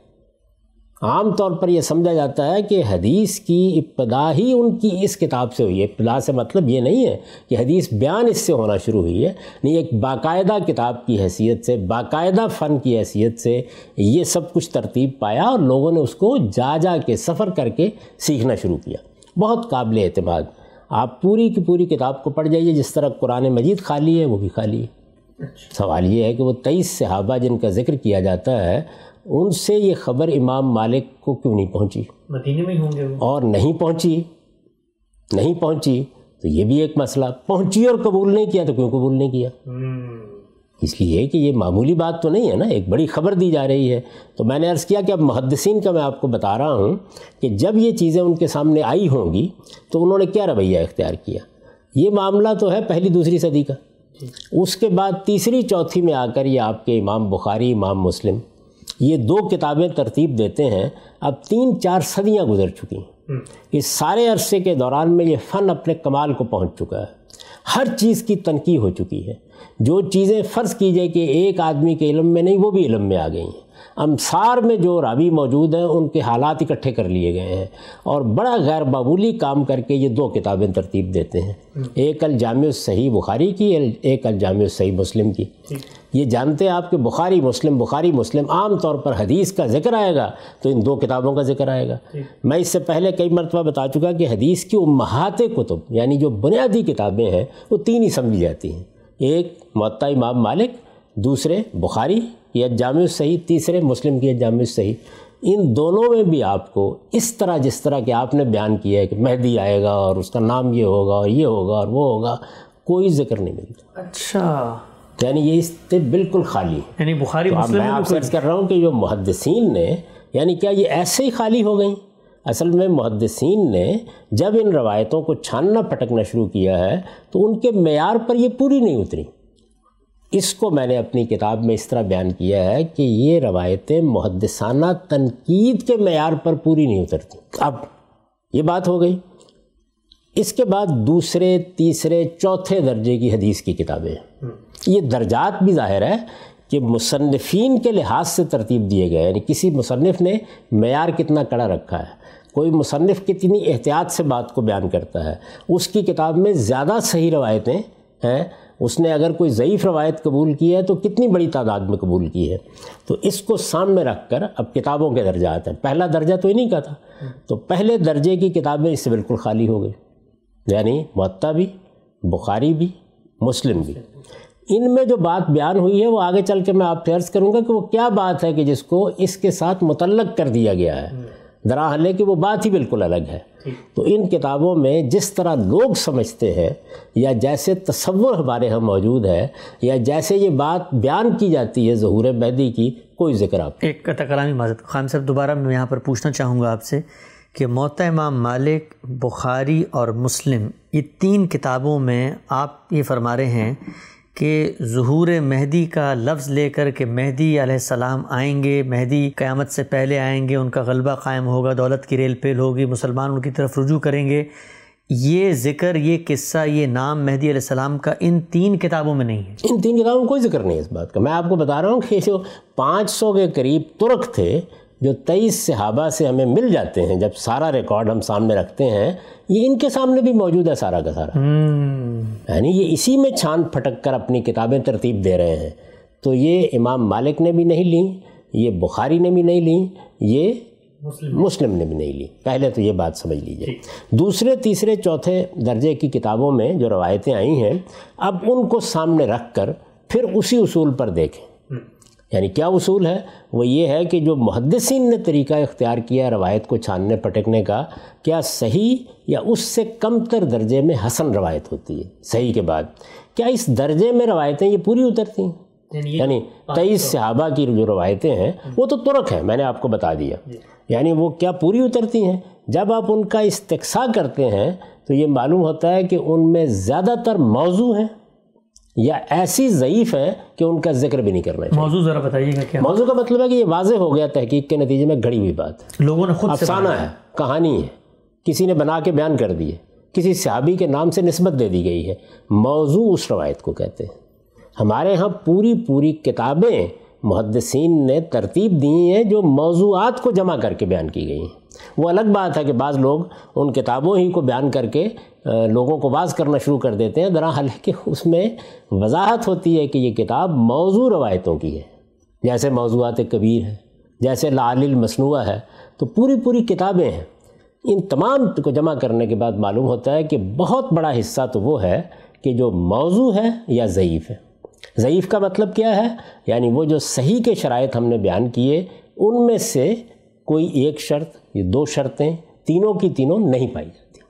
S2: عام طور پر یہ سمجھا جاتا ہے کہ حدیث کی ابتدا ہی ان کی اس کتاب سے ہوئی ہے۔ ابتدا سے مطلب یہ نہیں ہے کہ حدیث بیان اس سے ہونا شروع ہوئی ہے، نہیں، ایک باقاعدہ کتاب کی حیثیت سے، باقاعدہ فن کی حیثیت سے یہ سب کچھ ترتیب پایا اور لوگوں نے اس کو جا جا کے سفر کر کے سیکھنا شروع کیا۔ بہت قابل اعتماد۔ آپ پوری کی پوری کتاب کو پڑھ جائیے، جس طرح قرآن مجید خالی ہے، وہ بھی خالی ہے۔ سوال یہ ہے کہ وہ تیئیس صحابہ جن کا ذکر کیا جاتا ہے ان سے یہ خبر امام مالک کو کیوں نہیں پہنچی؟
S1: مدینے میں ہوں گے
S2: اور نہیں پہنچی نہیں پہنچی تو یہ بھی ایک مسئلہ۔ پہنچی اور قبول نہیں کیا تو کیوں قبول نہیں کیا؟ اس لیے کہ یہ معمولی بات تو نہیں ہے نا ایک بڑی خبر دی جا رہی ہے۔ تو میں نے عرض کیا کہ اب محدثین کا میں آپ کو بتا رہا ہوں کہ جب یہ چیزیں ان کے سامنے آئی ہوں گی تو انہوں نے کیا رویہ اختیار کیا؟ یہ معاملہ تو ہے پہلی دوسری صدی کا۔ اس کے بعد تیسری چوتھی میں آ کر یہ آپ کے امام بخاری امام مسلم یہ دو کتابیں ترتیب دیتے ہیں۔ اب تین چار صدیاں گزر چکی ہیں۔ اس سارے عرصے کے دوران میں یہ فن اپنے کمال کو پہنچ چکا ہے۔ ہر چیز کی تنقید ہو چکی ہے۔ جو چیزیں فرض کی جائے کہ ایک آدمی کے علم میں نہیں وہ بھی علم میں آ گئی ہیں۔ امسار میں جو راوی موجود ہیں، ان کے حالات اکٹھے کر لیے گئے ہیں۔ اور بڑا غیر معمولی کام کر کے یہ دو کتابیں ترتیب دیتے ہیں۔ ایک الجامع صحیح بخاری کی، ایک الجامع صحیح مسلم کی۔ یہ جانتے ہیں آپ کہ بخاری مسلم بخاری مسلم عام طور پر حدیث کا ذکر آئے گا تو ان دو کتابوں کا ذکر آئے گا۔ میں اس سے پہلے کئی مرتبہ بتا چکا کہ حدیث کی امہات کتب یعنی جو بنیادی کتابیں ہیں، وہ تین ہی سمجھی جاتی ہیں۔ ایک معطا امام مالک دوسرے بخاری یا جامع صحیح تیسرے مسلم کی جامع صحیح ان دونوں میں بھی آپ کو اس طرح جس طرح کہ آپ نے بیان کیا ہے کہ مہدی آئے گا اور اس کا نام یہ ہوگا اور یہ ہوگا اور وہ ہوگا کوئی ذکر نہیں ملتا۔
S1: اچھا۔
S2: یعنی یہ اس سے بالکل خالی۔
S1: یعنی بخاری مسلم
S2: میں آپ سے کر رہا ہوں کہ جو محدثین نے یعنی کیا یہ ایسے ہی خالی ہو گئیں؟ اصل میں محدثین نے جب ان روایتوں کو چھاننا پٹکنا شروع کیا ہے تو ان کے معیار پر یہ پوری نہیں اتری۔ اس کو میں نے اپنی کتاب میں اس طرح بیان کیا ہے کہ یہ روایتیں محدثانہ تنقید کے معیار پر پوری نہیں اترتی۔ اب یہ بات ہو گئی۔ اس کے بعد دوسرے، تیسرے، چوتھے درجے کی حدیث کی کتابیں۔ یہ درجات بھی ظاہر ہے کہ مصنفین کے لحاظ سے ترتیب دیے گئے یعنی کسی مصنف نے معیار کتنا کڑا رکھا ہے۔ کوئی مصنف کتنی احتیاط سے بات کو بیان کرتا ہے۔ اس کی کتاب میں زیادہ صحیح روایتیں ہیں۔ اس نے اگر کوئی ضعیف روایت قبول کی ہے تو کتنی بڑی تعداد میں قبول کی ہے؟ تو اس کو سامنے رکھ کر اب کتابوں کے درجات ہیں۔ پہلا درجہ تو انہیں کا تھا۔ تو پہلے درجے کی کتابیں اس سے بالکل خالی ہو گئی۔ یعنی معطا بھی، بخاری بھی، مسلم بھی۔ ان میں جو بات بیان ہوئی ہے وہ آگے چل کے میں آپ سے عرض کروں گا کہ وہ کیا بات ہے کہ جس کو اس کے ساتھ متعلق کر دیا گیا ہے۔ دراحل ہے کہ وہ بات ہی بالکل الگ ہے۔ تو ان کتابوں میں جس طرح لوگ سمجھتے ہیں یا جیسے تصور ہمارے ہاں موجود ہے یا جیسے یہ بات بیان کی جاتی ہے ظہور مہدی کی کوئی ذکر آپ
S1: ایک کلامی معذرت خان صاحب دوبارہ میں یہاں پر پوچھنا چاہوں گا آپ سے کہ موتا امام مالک بخاری اور مسلم یہ تین کتابوں میں آپ یہ فرما رہے ہیں کہ ظہور مہدی کا لفظ لے کر کہ مہدی علیہ السلام آئیں گے، مہدی قیامت سے پہلے آئیں گے، ان کا غلبہ قائم ہوگا، دولت کی ریل پیل ہوگی، مسلمان ان کی طرف رجوع کریں گے۔ یہ ذکر، یہ قصہ، یہ نام مہدی علیہ السلام کا ان تین کتابوں میں نہیں ہے۔
S2: ان تین کتابوں میں کوئی ذکر نہیں ہے اس بات کا۔ میں آپ کو بتا رہا ہوں کہ جو پانچ سو کے قریب ترک تھے جو تیئیس صحابہ سے ہمیں مل جاتے ہیں جب سارا ریکارڈ ہم سامنے رکھتے ہیں یہ ان کے سامنے بھی موجود ہے سارا کا سارا۔ یعنی یہ اسی میں چھان پھٹک کر اپنی کتابیں ترتیب دے رہے ہیں۔ تو یہ امام مالک نے بھی نہیں لیں یہ بخاری نے بھی نہیں لیں یہ مسلم نے۔ بھی نہیں لی۔ پہلے تو یہ بات سمجھ لیجیے۔ دوسرے تیسرے چوتھے درجے کی کتابوں میں جو روایتیں آئی ہیں اب ان کو سامنے رکھ کر پھر اسی اصول پر دیکھیں۔ یعنی کیا اصول ہے؟ وہ یہ ہے کہ جو محدثین نے طریقہ اختیار کیا روایت کو چھاننے پٹکنے کا کیا صحیح یا اس سے کم تر درجے میں حسن روایت ہوتی ہے؟ صحیح کے بعد کیا اس درجے میں روایتیں یہ پوری اترتی ہیں یعنی, یعنی تیئیس صحابہ کی جو روایتیں ہیں وہ تو ترک ہیں میں نے آپ کو بتا دیا۔ جی۔ یعنی وہ کیا پوری اترتی ہیں؟ جب آپ ان کا استقصا کرتے ہیں تو یہ معلوم ہوتا ہے کہ ان میں زیادہ تر موضوع ہیں۔ یا ایسی ضعیف ہے کہ ان کا ذکر بھی نہیں کرنا
S1: چاہیے۔ موضوع ذرا بتائیے گا کیا؟
S2: موضوع کا مطلب ہے کہ یہ واضح ہو گیا تحقیق کے نتیجے میں گھڑی ہوئی بات۔
S1: لوگوں نے خود
S2: افسانہ ہے کہانی ہے۔ کسی نے بنا کے بیان کر دی ہے۔ کسی صحابی کے نام سے نسبت دے دی گئی ہے۔ موضوع اس روایت کو کہتے ہیں۔ ہمارے ہاں پوری پوری کتابیں محدثین نے ترتیب دی ہیں جو موضوعات کو جمع کر کے بیان کی گئی ہیں۔ وہ الگ بات ہے کہ بعض لوگ ان کتابوں ہی کو بیان کر کے لوگوں کو باز کرنا شروع کر دیتے ہیں۔ دراحال کہ اس میں وضاحت ہوتی ہے کہ یہ کتاب موضوع روایتوں کی ہے۔ جیسے موضوعات کبیر ہے جیسے لعل المصنوعہ ہے، تو پوری پوری کتابیں ہیں۔ ان تمام کو جمع کرنے کے بعد معلوم ہوتا ہے کہ بہت بڑا حصہ تو وہ ہے کہ جو موضوع ہے یا ضعیف ہے۔ ضعیف کا مطلب کیا ہے؟ یعنی وہ جو صحیح کے شرائط ہم نے بیان کیے ان میں سے کوئی ایک شرط یہ دو شرطیں تینوں کی تینوں نہیں پائی جاتی۔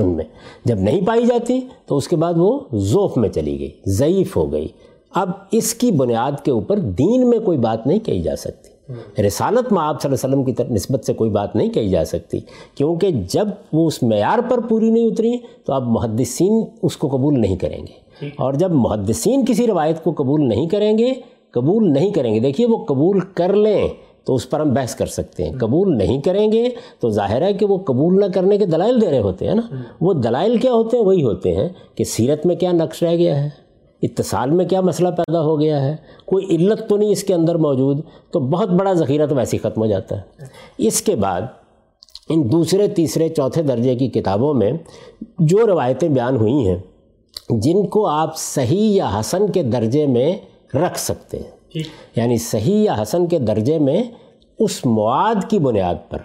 S2: ان میں جب نہیں پائی جاتی تو اس کے بعد وہ ذوف میں چلی گئی ضعیف ہو گئی۔ اب اس کی بنیاد کے اوپر دین میں کوئی بات نہیں کہی جا سکتی۔ رسالت میں آپ صلی اللہ علیہ وسلم کی نسبت سے کوئی بات نہیں کہی جا سکتی کیونکہ جب وہ اس معیار پر پوری نہیں اتری تو آپ محدثین اس کو قبول نہیں کریں گے۔ اور جب محدثین کسی روایت کو قبول نہیں کریں گے قبول نہیں کریں گے۔ دیکھیے وہ قبول کر لیں تو اس پر ہم بحث کر سکتے ہیں۔ قبول نہیں کریں گے تو ظاہر ہے کہ وہ قبول نہ کرنے کے دلائل دے رہے ہوتے ہیں نا۔ وہ دلائل کیا ہوتے ہیں؟ وہی ہوتے ہیں کہ سیرت میں کیا نقش رہ گیا ہے اتصال میں کیا مسئلہ پیدا ہو گیا ہے۔ کوئی علت تو نہیں اس کے اندر موجود تو بہت بڑا ذخیرہ تو ویسے ہی ختم ہو جاتا ہے۔ اس کے بعد ان دوسرے تیسرے چوتھے درجے کی کتابوں میں جو روایتیں بیان ہوئی ہیں جن کو آپ صحیح یا حسن کے درجے میں رکھ سکتے ہیں۔ یعنی صحیح یا حسن کے درجے میں اس مواد کی بنیاد پر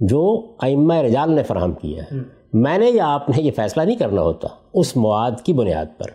S2: جو ائمہ رجال نے فراہم کیا ہے۔ میں نے یا آپ نے یہ فیصلہ نہیں کرنا ہوتا اس مواد کی بنیاد پر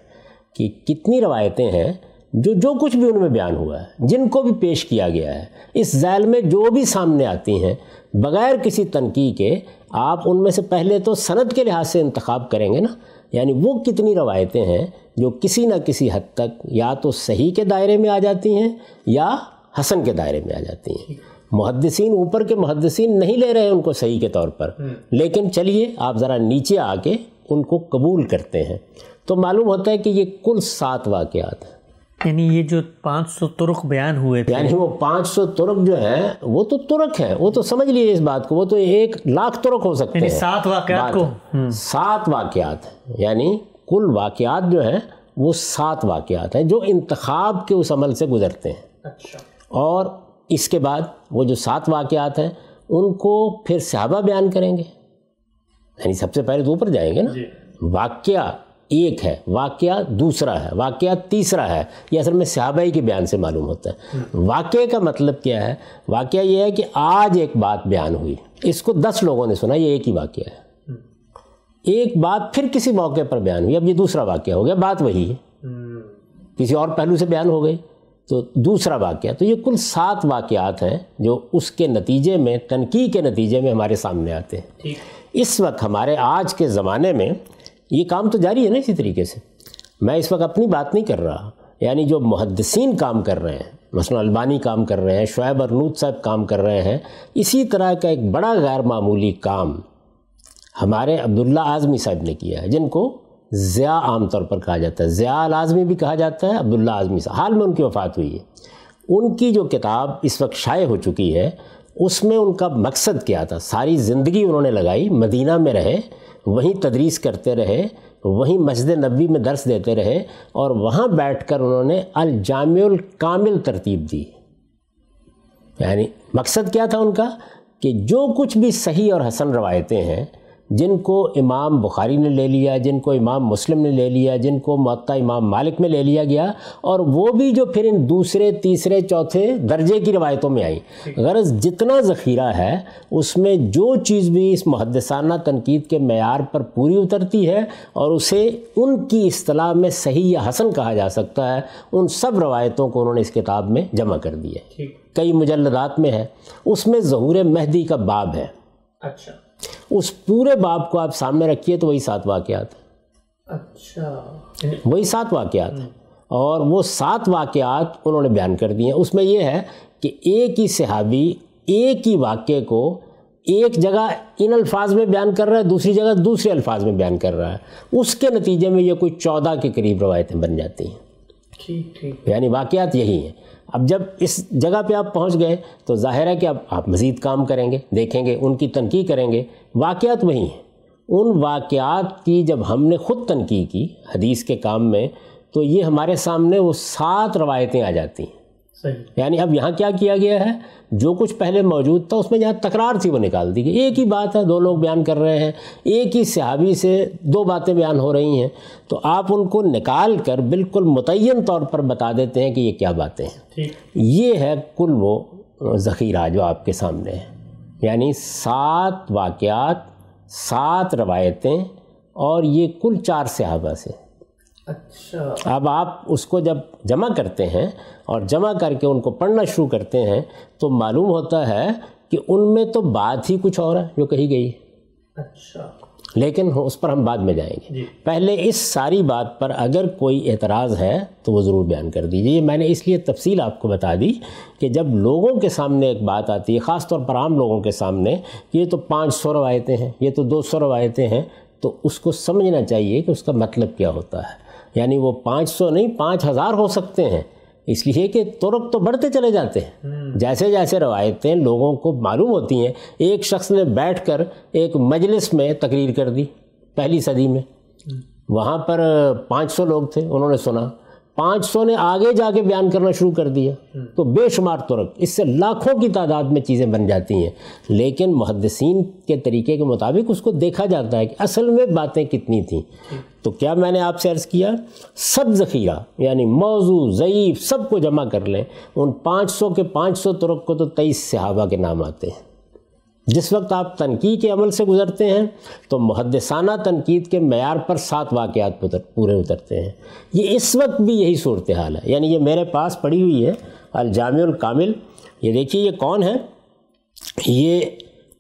S2: کہ کتنی روایتیں ہیں جو جو کچھ بھی ان میں بیان ہوا ہے جن کو بھی پیش کیا گیا ہے۔ اس ذیل میں جو بھی سامنے آتی ہیں بغیر کسی تنقید کے آپ ان میں سے پہلے تو صنعت کے لحاظ سے انتخاب کریں گے نا۔ یعنی وہ کتنی روایتیں ہیں جو کسی نہ کسی حد تک یا تو صحیح کے دائرے میں آ جاتی ہیں یا حسن کے دائرے میں آ جاتی ہیں۔ محدثین اوپر کے محدثین نہیں لے رہے ان کو صحیح کے طور پر۔ لیکن چلیے آپ ذرا نیچے آ کے ان کو قبول کرتے ہیں۔ تو معلوم ہوتا ہے کہ یہ کل سات واقعات ہیں۔
S1: یعنی یہ جو پانچ سو ترک بیان ہوئے
S2: تھے یعنی وہ پانچ سو ترک جو ہیں وہ تو ترک ہیں وہ تو سمجھ لیجیے اس بات کو وہ تو ایک لاکھ ترک ہو سکتے
S1: یعنی ہیں۔ سات واقعات کو۔
S2: سات واقعات۔ یعنی کل واقعات جو ہیں وہ سات واقعات ہیں جو انتخاب کے اس عمل سے گزرتے ہیں۔ اچھا۔ اور اس کے بعد وہ جو سات واقعات ہیں ان کو پھر صحابہ بیان کریں گے۔ یعنی سب سے پہلے تو اوپر جائیں گے نا۔ جی۔ واقعہ ایک ہے واقعہ دوسرا ہے واقعہ تیسرا ہے یہ اصل میں صحابہ کے بیان سے معلوم ہوتا ہے۔ واقعے کا مطلب کیا ہے؟ واقعہ یہ ہے کہ آج ایک بات بیان ہوئی اس کو دس لوگوں نے سنا یہ ایک ہی واقعہ ہے۔ ایک بات پھر کسی موقع پر بیان ہوئی اب یہ دوسرا واقعہ ہو گیا بات وہی ہے۔ کسی اور پہلو سے بیان ہو گئی تو دوسرا واقعہ۔ تو یہ کل سات واقعات ہیں جو اس کے نتیجے میں تنقید کے نتیجے میں ہمارے سامنے آتے ہیں۔ اس وقت ہمارے آج کے زمانے میں یہ کام تو جاری ہے نا اسی طریقے سے۔ میں اس وقت اپنی بات نہیں کر رہا یعنی جو محدثین کام کر رہے ہیں، مثلا البانی کام کر رہے ہیں، شعیب ارنود صاحب کام کر رہے ہیں، اسی طرح کا ایک بڑا غیر معمولی کام ہمارے عبداللہ اعظمی صاحب نے کیا ہے، جن کو ضیاء عام طور پر کہا جاتا ہے۔ ضیاء العظمی بھی کہا جاتا ہے، عبداللہ اعظمی صاحب، حال میں ان کی وفات ہوئی ہے۔ ان کی جو کتاب اس وقت شائع ہو چکی ہے اس میں ان کا مقصد کیا تھا؟ ساری زندگی انہوں نے لگائی، مدینہ میں رہے، وہیں تدریس کرتے رہے، وہیں مسجد نبی میں درس دیتے رہے، اور وہاں بیٹھ کر انہوں نے الجامع الکامل ترتیب دی۔ یعنی مقصد کیا تھا ان کا؟ کہ جو کچھ بھی صحیح اور حسن روایتیں ہیں جن کو امام بخاری نے لے لیا جن کو امام مسلم نے لے لیا جن کو معطا امام مالک میں لے لیا گیا اور وہ بھی جو پھر ان دوسرے تیسرے چوتھے درجے کی روایتوں میں آئیں غرض جتنا ذخیرہ ہے اس میں جو چیز بھی اس محدثانہ تنقید کے معیار پر پوری اترتی ہے اور اسے ان کی اصطلاح میں صحیح یا حسن کہا جا سکتا ہے ان سب روایتوں کو انہوں نے اس کتاب میں جمع کر دیا۔ کئی مجلدات میں ہے۔ اس میں ظہور مہدی کا باب ہے۔ اچھا۔ اس پورے باب کو آپ سامنے رکھیے تو وہی سات واقعات ہیں۔ اچھا۔ وہی سات واقعات ہیں۔ اور وہ سات واقعات انہوں نے بیان کر دیے۔ ہیں اس میں یہ ہے کہ ایک ہی صحابی ایک ہی واقعے کو ایک جگہ ان الفاظ میں بیان کر رہا ہے دوسری جگہ دوسرے الفاظ میں بیان کر رہا ہے۔ اس کے نتیجے میں یہ کوئی چودہ کے قریب روایتیں بن جاتی ہیں۔ یعنی واقعات یہی ہیں۔ اب جب اس جگہ پہ آپ پہنچ گئے تو ظاہر ہے کہ اب آپ مزید کام کریں گے، دیکھیں گے، ان کی تنقید کریں گے۔ واقعات وہی ہیں۔ ان واقعات کی جب ہم نے خود تنقید کی حدیث کے کام میں، تو یہ ہمارے سامنے وہ سات روایتیں آ جاتی ہیں۔ یعنی اب یہاں کیا کیا گیا ہے؟ جو کچھ پہلے موجود تھا اس میں جہاں تکرار تھی وہ نکال دی گئی۔ ایک ہی بات ہے دو لوگ بیان کر رہے ہیں۔ ایک ہی صحابی سے دو باتیں بیان ہو رہی ہیں۔ تو آپ ان کو نکال کر بالکل متعین طور پر بتا دیتے ہیں کہ یہ کیا باتیں ہیں۔ یہ ہے کل وہ ذخیرہ جو آپ کے سامنے ہے۔ یعنی سات واقعات سات روایتیں اور یہ کل چار صحابہ سے۔ اچھا۔ اب آپ اس کو جب جمع کرتے ہیں اور جمع کر کے ان کو پڑھنا شروع کرتے ہیں تو معلوم ہوتا ہے کہ ان میں تو بات ہی کچھ اور ہے جو کہی گئی۔ اچھا۔ لیکن اس پر ہم بعد میں جائیں گے۔ جی۔ پہلے اس ساری بات پر اگر کوئی اعتراض ہے تو وہ ضرور بیان کر دیجیے میں نے اس لیے تفصیل آپ کو بتا دی کہ جب لوگوں کے سامنے ایک بات آتی ہے خاص طور پر عام لوگوں کے سامنے یہ تو پانچ سو روایتیں ہیں یہ تو دو سو روایتیں ہیں تو اس کو سمجھنا چاہیے کہ اس کا مطلب کیا ہوتا ہے۔ یعنی وہ پانچ سو نہیں پانچ ہزار ہو سکتے ہیں۔ اس لیے کہ ترک تو بڑھتے چلے جاتے ہیں۔ جیسے جیسے روایتیں لوگوں کو معلوم ہوتی ہیں ایک شخص نے بیٹھ کر ایک مجلس میں تقریر کر دی پہلی صدی میں۔ وہاں پر پانچ سو لوگ تھے انہوں نے سنا۔ پانچ سو نے آگے جا کے بیان کرنا شروع کر دیا۔ تو بے شمار ترک اس سے لاکھوں کی تعداد میں چیزیں بن جاتی ہیں۔ لیکن محدثین کے طریقے کے مطابق اس کو دیکھا جاتا ہے کہ اصل میں باتیں کتنی تھیں۔ تو کیا میں نے آپ سے عرض کیا؟ سب ذخیرہ یعنی موضوع ضعیف سب کو جمع کر لیں۔ ان پانچ سو کے پانچ سو ترک کو تو تیئیس صحابہ کے نام آتے ہیں۔ جس وقت آپ تنقید کے عمل سے گزرتے ہیں تو محدثانہ تنقید کے معیار پر سات واقعات پورے اترتے ہیں۔ یہ اس وقت بھی یہی صورتحال ہے۔ یعنی یہ میرے پاس پڑی ہوئی ہے الجامع الکامل۔ یہ دیکھیے یہ کون ہے؟ یہ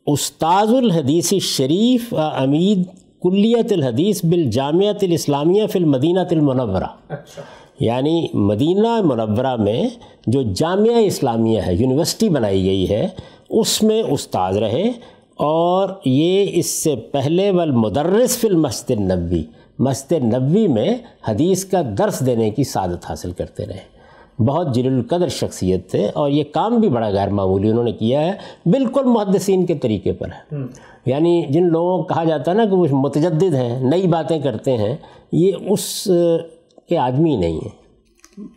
S2: استاذ الحدیث شریف امید کلیت الحدیث بالجامعۃ الاسلامیہ فی المدینہ المنورہ۔ اچھا۔ یعنی مدینہ منورہ میں جو جامعہ اسلامیہ ہے یونیورسٹی بنائی گئی ہے اس میں استاد رہے اور یہ اس سے پہلے والمدرس فی المسجد النبی مسجد نبوی میں حدیث کا درس دینے کی سعادت حاصل کرتے رہے۔ بہت جلیل القدر شخصیت تھے اور یہ کام بھی بڑا غیر معمولی انہوں نے کیا ہے بالکل محدثین کے طریقے پر ہے۔ یعنی جن لوگوں کو کہا جاتا ہے نا کہ وہ متجدد ہیں نئی باتیں کرتے ہیں یہ اس کے آدمی نہیں ہیں۔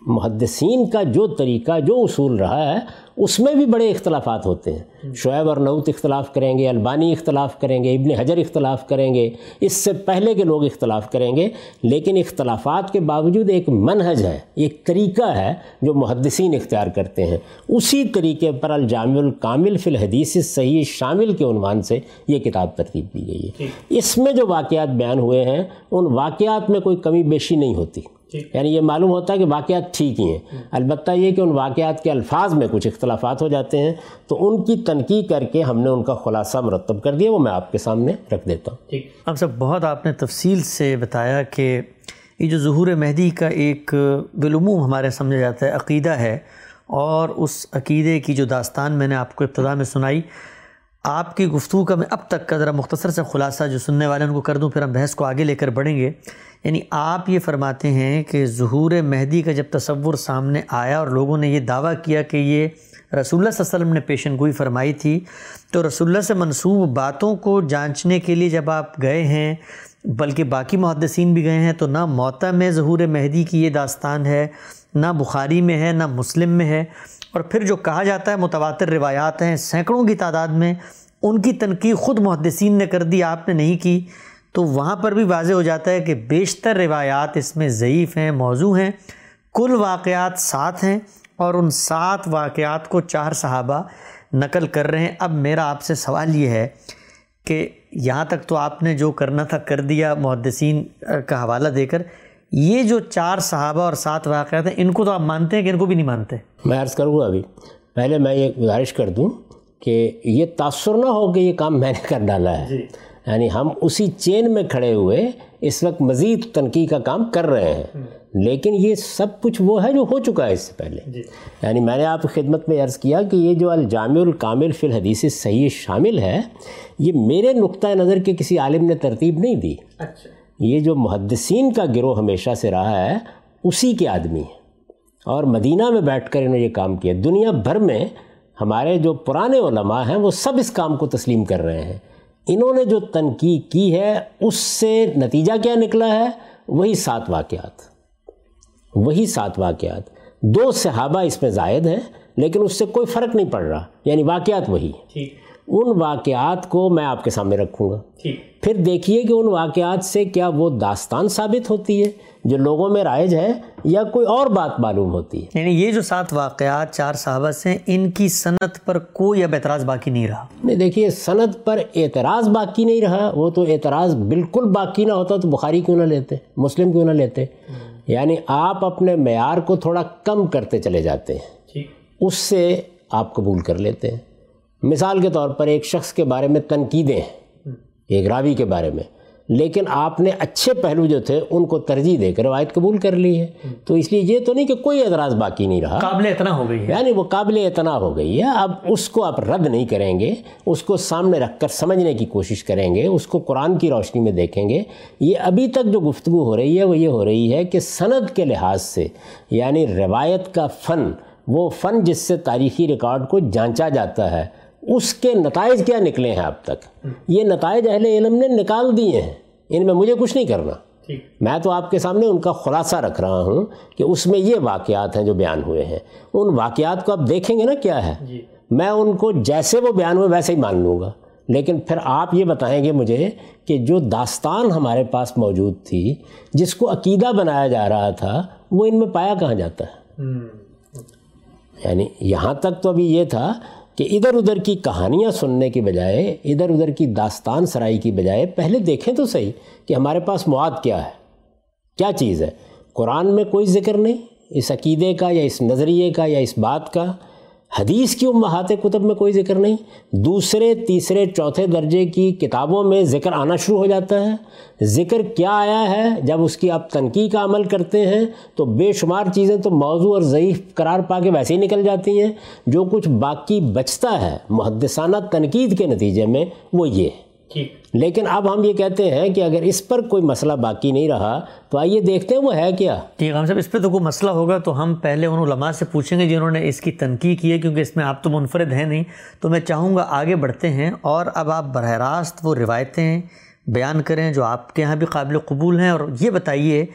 S2: محدثین کا جو طریقہ جو اصول رہا ہے اس میں بھی بڑے اختلافات ہوتے ہیں۔ شعیب اور نعوت اختلاف کریں گے البانی اختلاف کریں گے ابن حجر اختلاف کریں گے اس سے پہلے کے لوگ اختلاف کریں گے لیکن اختلافات کے باوجود ایک منہج ہے ایک طریقہ ہے جو محدثین اختیار کرتے ہیں۔ اسی طریقے پر الجامع الکامل فی الحدیث صحیح شامل کے عنوان سے یہ کتاب ترتیب دی گئی ہے۔ اس میں جو واقعات بیان ہوئے ہیں ان واقعات میں کوئی کمی بیشی نہیں ہوتی۔ یعنی یہ معلوم ہوتا ہے کہ واقعات ٹھیک ہی ہیں۔ البتہ یہ کہ ان واقعات کے الفاظ میں کچھ اختلافات ہو جاتے ہیں تو ان کی تنقید کر کے ہم نے ان کا خلاصہ مرتب کر دیا وہ میں آپ کے سامنے رکھ دیتا ہوں۔
S1: ٹھیک۔ اب سب بہت آپ نے تفصیل سے بتایا کہ یہ جو ظہور مہدی کا ایک بالعموم ہمارے سمجھا جاتا ہے عقیدہ ہے اور اس عقیدے کی جو داستان میں نے آپ کو ابتدا میں سنائی آپ کی گفتگو کا میں اب تک کا ذرا مختصر سے خلاصہ جو سننے والے ان کو کر دوں، پھر ہم بحث کو آگے لے کر بڑھیں گے۔ یعنی آپ یہ فرماتے ہیں کہ ظہور مہدی کا جب تصور سامنے آیا اور لوگوں نے یہ دعویٰ کیا کہ یہ رسول اللہ صلی اللہ علیہ وسلم نے پیشن گوئی فرمائی تھی، تو رسول اللہ سے منصوب باتوں کو جانچنے کے لیے جب آپ گئے ہیں، بلکہ باقی محدثین بھی گئے ہیں، تو نہ موتا میں ظہور مہدی کی یہ داستان ہے، نہ بخاری میں ہے، نہ مسلم میں ہے۔ اور پھر جو کہا جاتا ہے متواتر روایات ہیں، سینکڑوں کی تعداد میں ان کی تنقید خود محدثین نے کر دی، آپ نے نہیں کی۔ تو وہاں پر بھی واضح ہو جاتا ہے کہ بیشتر روایات اس میں ضعیف ہیں، موضوع ہیں۔ کل واقعات سات ہیں اور ان سات واقعات کو چار صحابہ نقل کر رہے ہیں۔ اب میرا آپ سے سوال یہ ہے کہ یہاں تک تو آپ نے جو کرنا تھا کر دیا، محدثین کا حوالہ دے کر یہ جو چار صحابہ اور سات واقعات ہیں ان کو تو آپ مانتے ہیں کہ ان کو بھی نہیں مانتے
S2: میں عرض کروں گا ابھی پہلے میں یہ گزارش کر دوں کہ یہ تاثر نہ ہو کہ یہ کام میں نے کر ڈالا ہے جی۔ یعنی ہم اسی چین میں کھڑے ہوئے اس وقت مزید تنقید کا کام کر رہے ہیں لیکن یہ سب کچھ وہ ہے جو ہو چکا ہے اس سے پہلے جی۔ یعنی میں نے آپ کی خدمت میں عرض کیا کہ یہ جو الجامع الکامل فی الحدیث صحیح شامل ہے یہ میرے نقطۂ نظر کے کسی عالم نے ترتیب نہیں دی اچھا۔ یہ جو محدثین کا گروہ ہمیشہ سے رہا ہے، اسی کے آدمی ہیں۔ اور مدینہ میں بیٹھ کر انہوں نے یہ کام کیا۔ دنیا بھر میں ہمارے جو پرانے علماء ہیں، وہ سب اس کام کو تسلیم کر رہے ہیں۔ انہوں نے جو تنقید کی ہے، اس سے نتیجہ کیا نکلا ہے؟ وہی سات واقعات۔ وہی سات واقعات۔ دو صحابہ اس میں زائد ہیں، لیکن اس سے کوئی فرق نہیں پڑ رہا۔ یعنی واقعات وہی ان واقعات کو میں آپ کے سامنے رکھوں گا۔ پھر دیکھیے کہ ان واقعات سے کیا وہ داستان ثابت ہوتی ہے جو لوگوں میں رائج ہے یا کوئی اور بات معلوم ہوتی ہے۔
S1: یعنی یہ جو سات واقعات چار صحابہ سے ان کی صنعت پر کوئی اب اعتراض باقی نہیں رہا۔
S2: نہیں دیکھیے صنعت پر اعتراض باقی نہیں رہا۔ وہ تو اعتراض بالکل باقی نہ ہوتا تو بخاری کیوں نہ لیتے؟ مسلم کیوں نہ لیتے؟ یعنی آپ اپنے معیار کو تھوڑا کم کرتے چلے جاتے ہیں۔ اس سے آپ قبول کر لیتے ہیں۔ مثال کے طور پر ایک شخص کے بارے میں تنقیدیں ہیں ایک راوی کے بارے میں لیکن آپ نے اچھے پہلو جو تھے ان کو ترجیح دے کر روایت قبول کر لی ہے۔ تو اس لیے یہ تو نہیں کہ کوئی اعتراض باقی نہیں رہا۔
S1: قابل اتنا ہو گئی ہے۔
S2: یعنی وہ قابل اتنا ہو گئی ہے۔ اب اس کو آپ رد نہیں کریں گے اس کو سامنے رکھ کر سمجھنے کی کوشش کریں گے اس کو قرآن کی روشنی میں دیکھیں گے۔ یہ ابھی تک جو گفتگو ہو رہی ہے وہ یہ ہو رہی ہے کہ سند کے لحاظ سے یعنی روایت کا فن وہ فن جس سے تاریخی ریکارڈ کو جانچا جاتا ہے اس کے نتائج کیا نکلے ہیں اب تک؟ یہ نتائج اہل علم نے نکال دیے ہیں۔ ان میں مجھے کچھ نہیں کرنا۔ میں تو آپ کے سامنے ان کا خلاصہ رکھ رہا ہوں کہ اس میں یہ واقعات ہیں جو بیان ہوئے ہیں۔ ان واقعات کو آپ دیکھیں گے نا کیا ہے؟ جی۔ میں ان کو جیسے وہ بیان ہوئے ویسے ہی مان لوں گا۔ لیکن پھر آپ یہ بتائیں گے مجھے کہ جو داستان ہمارے پاس موجود تھی جس کو عقیدہ بنایا جا رہا تھا وہ ان میں پایا کہاں جاتا ہے؟ یعنی یہاں تک تو ابھی یہ تھا کہ ادھر ادھر کی کہانیاں سننے کی بجائے، ادھر ادھر کی داستان سرائی کی بجائے پہلے دیکھیں تو صحیح کہ ہمارے پاس مواد کیا ہے۔ کیا چیز ہے؟ قرآن میں کوئی ذکر نہیں؟ اس عقیدے کا یا اس نظریے کا یا اس بات کا؟ حدیث کی امہات کتب میں کوئی ذکر نہیں، دوسرے، تیسرے، چوتھے درجے کی کتابوں میں ذکر آنا شروع ہو جاتا ہے۔ ذکر کیا آیا ہے؟ جب اس کی آپ تنقید کا عمل کرتے ہیں تو بے شمار چیزیں تو موضوع اور ضعیف قرار پا کے ویسے ہی نکل جاتی ہیں۔ جو کچھ باقی بچتا ہے، محدثانہ تنقید کے نتیجے میں وہ یہ ہے۔ لیکن اب ہم یہ کہتے ہیں کہ اگر اس پر کوئی مسئلہ باقی نہیں رہا تو آئیے دیکھتے ہیں وہ ہے کیا۔
S1: ٹھیک ہم صاحب اس پہ تو کوئی مسئلہ ہوگا تو ہم پہلے ان علماء سے پوچھیں گے جنہوں نے اس کی تنقید کی ہے کیونکہ اس میں آپ تو منفرد ہیں نہیں۔ تو میں چاہوں گا آگے بڑھتے ہیں اور اب آپ براہ راست وہ روایتیں بیان کریں جو آپ کے یہاں بھی قابل قبول ہیں۔ اور یہ بتائیے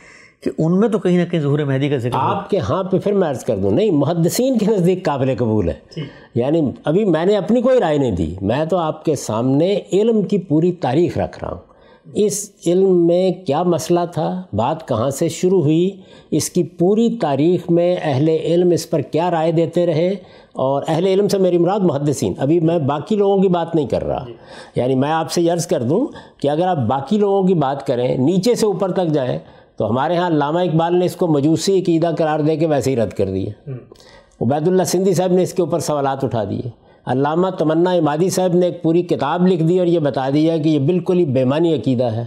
S1: کہ ان میں تو کہیں نہ کہیں ظہور مہدی کا ذکر
S2: آپ کے ہاں پہ پھر میں عرض کر دوں نہیں محدثین کے نزدیک قابل قبول ہے۔ یعنی ابھی میں نے اپنی کوئی رائے نہیں دی میں تو آپ کے سامنے علم کی پوری تاریخ رکھ رہا ہوں۔ اس علم میں کیا مسئلہ تھا؟ بات کہاں سے شروع ہوئی؟ اس کی پوری تاریخ میں اہل علم اس پر کیا رائے دیتے رہے؟ اور اہل علم سے میری مراد محدثین۔ ابھی میں باقی لوگوں کی بات نہیں کر رہا۔ یعنی میں آپ سے عرض کر دوں کہ اگر آپ باقی لوگوں کی بات کریں نیچے سے اوپر تک جائیں تو ہمارے ہاں علامہ اقبال نے اس کو مجوسی عقیدہ قرار دے کے ویسے ہی رد کر دیا عبید اللہ سندھی صاحب نے اس کے اوپر سوالات اٹھا دیے۔ علامہ تمنا امادی صاحب نے ایک پوری کتاب لکھ دی اور یہ بتا دیا کہ یہ بالکل ہی بیمانی عقیدہ ہے۔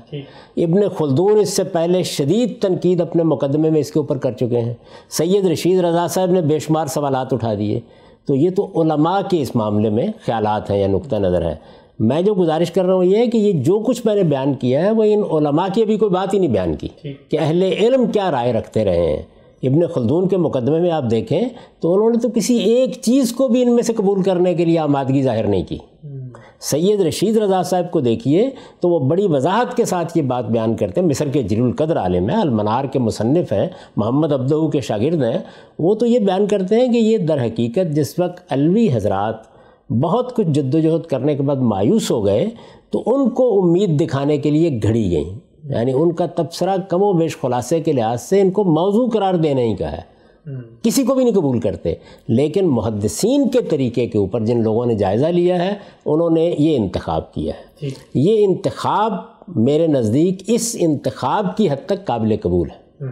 S2: ابن خلدون اس سے پہلے شدید تنقید اپنے مقدمے میں اس کے اوپر کر چکے ہیں۔ سید رشید رضا صاحب نے بے شمار سوالات اٹھا دیے۔ تو یہ تو علماء کے اس معاملے میں خیالات ہیں یا نقطہ نظر ہے۔ میں جو گزارش کر رہا ہوں یہ ہے کہ یہ جو کچھ میں نے بیان کیا ہے وہ ان علماء کی ابھی کوئی بات ہی نہیں بیان کی کہ اہل علم کیا رائے رکھتے رہے ہیں۔ ابن خلدون کے مقدمے میں آپ دیکھیں تو انہوں نے تو کسی ایک چیز کو بھی ان میں سے قبول کرنے کے لیے آمادگی ظاہر نہیں کی۔ سید رشید رضا صاحب کو دیکھیے تو وہ بڑی وضاحت کے ساتھ یہ بات بیان کرتے ہیں۔ مصر کے جل القدر عالم ہیں المنار کے مصنف ہیں محمد عبدہ کے شاگرد ہیں۔ وہ تو یہ بیان کرتے ہیں کہ یہ در حقیقت جس وقت الوی حضرات بہت کچھ جد و جہد کرنے کے بعد مایوس ہو گئے تو ان کو امید دکھانے کے لیے گھڑی گئیں۔ یعنی ان کا تبصرہ کم و بیش خلاصے کے لحاظ سے ان کو موضوع قرار دینے ہی کا ہے۔ کسی کو بھی نہیں قبول کرتے۔ لیکن محدثین کے طریقے کے اوپر جن لوگوں نے جائزہ لیا ہے انہوں نے یہ انتخاب کیا ہے۔ یہ انتخاب میرے نزدیک اس انتخاب کی حد تک قابل قبول ہے۔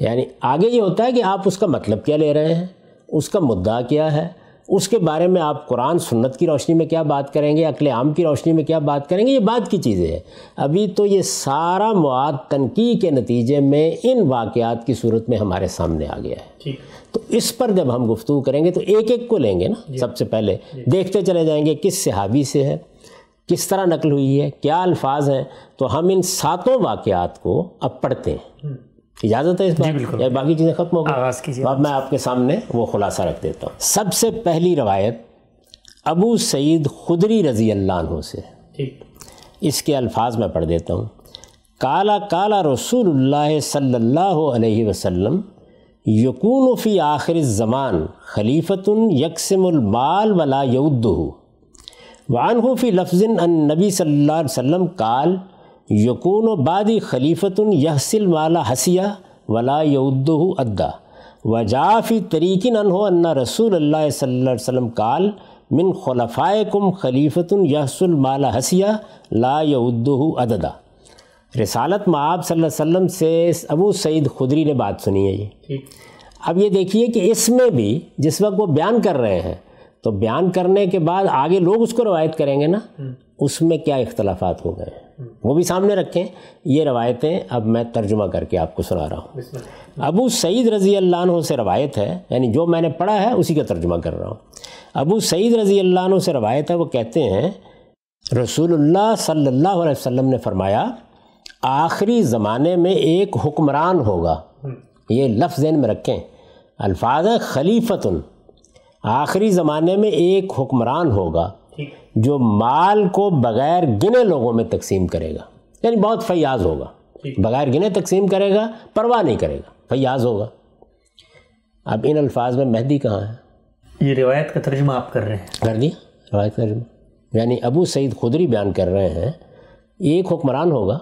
S2: یعنی آگے یہ ہوتا ہے کہ آپ اس کا مطلب کیا لے رہے ہیں؟ اس کا مدعا کیا ہے؟ اس کے بارے میں آپ قرآن سنت کی روشنی میں کیا بات کریں گے عقل عام کی روشنی میں کیا بات کریں گے یہ بات کی چیزیں ہیں۔ ابھی تو یہ سارا مواد تنقید کے نتیجے میں ان واقعات کی صورت میں ہمارے سامنے آ گیا ہے۔ تو اس پر جب ہم گفتگو کریں گے تو ایک ایک کو لیں گے نا۔ جی۔ سب سے پہلے جی۔ دیکھتے چلے جائیں گے کس صحابی سے ہے کس طرح نقل ہوئی ہے کیا الفاظ ہیں۔ تو ہم ان ساتوں واقعات کو اب پڑھتے ہیں۔ اجازت ہے اس بات جی یا باقی چیزیں ختم ہو گئی؟ اب میں آپ کے سامنے وہ خلاصہ رکھ دیتا ہوں۔ سب سے پہلی روایت ابو سعید خدری رضی اللہ عنہ سے۔ اس کے الفاظ میں پڑھ دیتا ہوں۔ کالا کالا رسول اللہ صلی اللہ علیہ وسلم یقون فی آخر الزمان خلیفۃ یکسم المال ولا یودہ وعنہ فی لفظ ان نبی صلی اللہ علیہ وسلم کال یقون و بادی خلیفۃ یحسل مالا حسیہ ولا یودہ ادا وجافی طریقن انہو انّا رسول اللہ صلی اللہ علیہ وسلم کال من خلفائے کم خلیفۃ یحسل مالا حسیہ لا یودہ اددا رسالت معاب صلی اللہ علیہ وسلم سے ابو سعید خدری نے بات سنی ہے یہ۔ اب یہ دیکھیے کہ اس میں بھی جس وقت وہ بیان کر رہے ہیں تو بیان کرنے کے بعد آگے لوگ اس کو روایت کریں گے نا۔ اس میں کیا اختلافات ہو گئے وہ بھی سامنے رکھیں۔ یہ روایتیں اب میں ترجمہ کر کے آپ کو سنا رہا ہوں۔ ابو سعید رضی اللہ عنہ سے روایت ہے یعنی جو میں نے پڑھا ہے اسی کا ترجمہ کر رہا ہوں۔ ابو سعید رضی اللہ عنہ سے روایت ہے وہ کہتے ہیں رسول اللہ صلی اللہ علیہ وسلم نے فرمایا آخری زمانے میں ایک حکمران ہوگا۔ یہ لفظ ذہن میں رکھیں۔ الفاظ خلیفتن آخری زمانے میں ایک حکمران ہوگا۔ جو مال کو بغیر گنے لوگوں میں تقسیم کرے گا۔ یعنی بہت فیاض ہوگا۔ بغیر گنے تقسیم کرے گا پرواہ نہیں کرے گا۔ فیاض ہوگا۔ اب ان الفاظ میں مہدی کہاں ہے؟
S1: یہ روایت کا ترجمہ آپ کر رہے ہیں۔
S2: کر دیا؟ روایت کا ترجمہ۔ یعنی ابو سعید خدری بیان کر رہے ہیں ایک حکمران ہوگا۔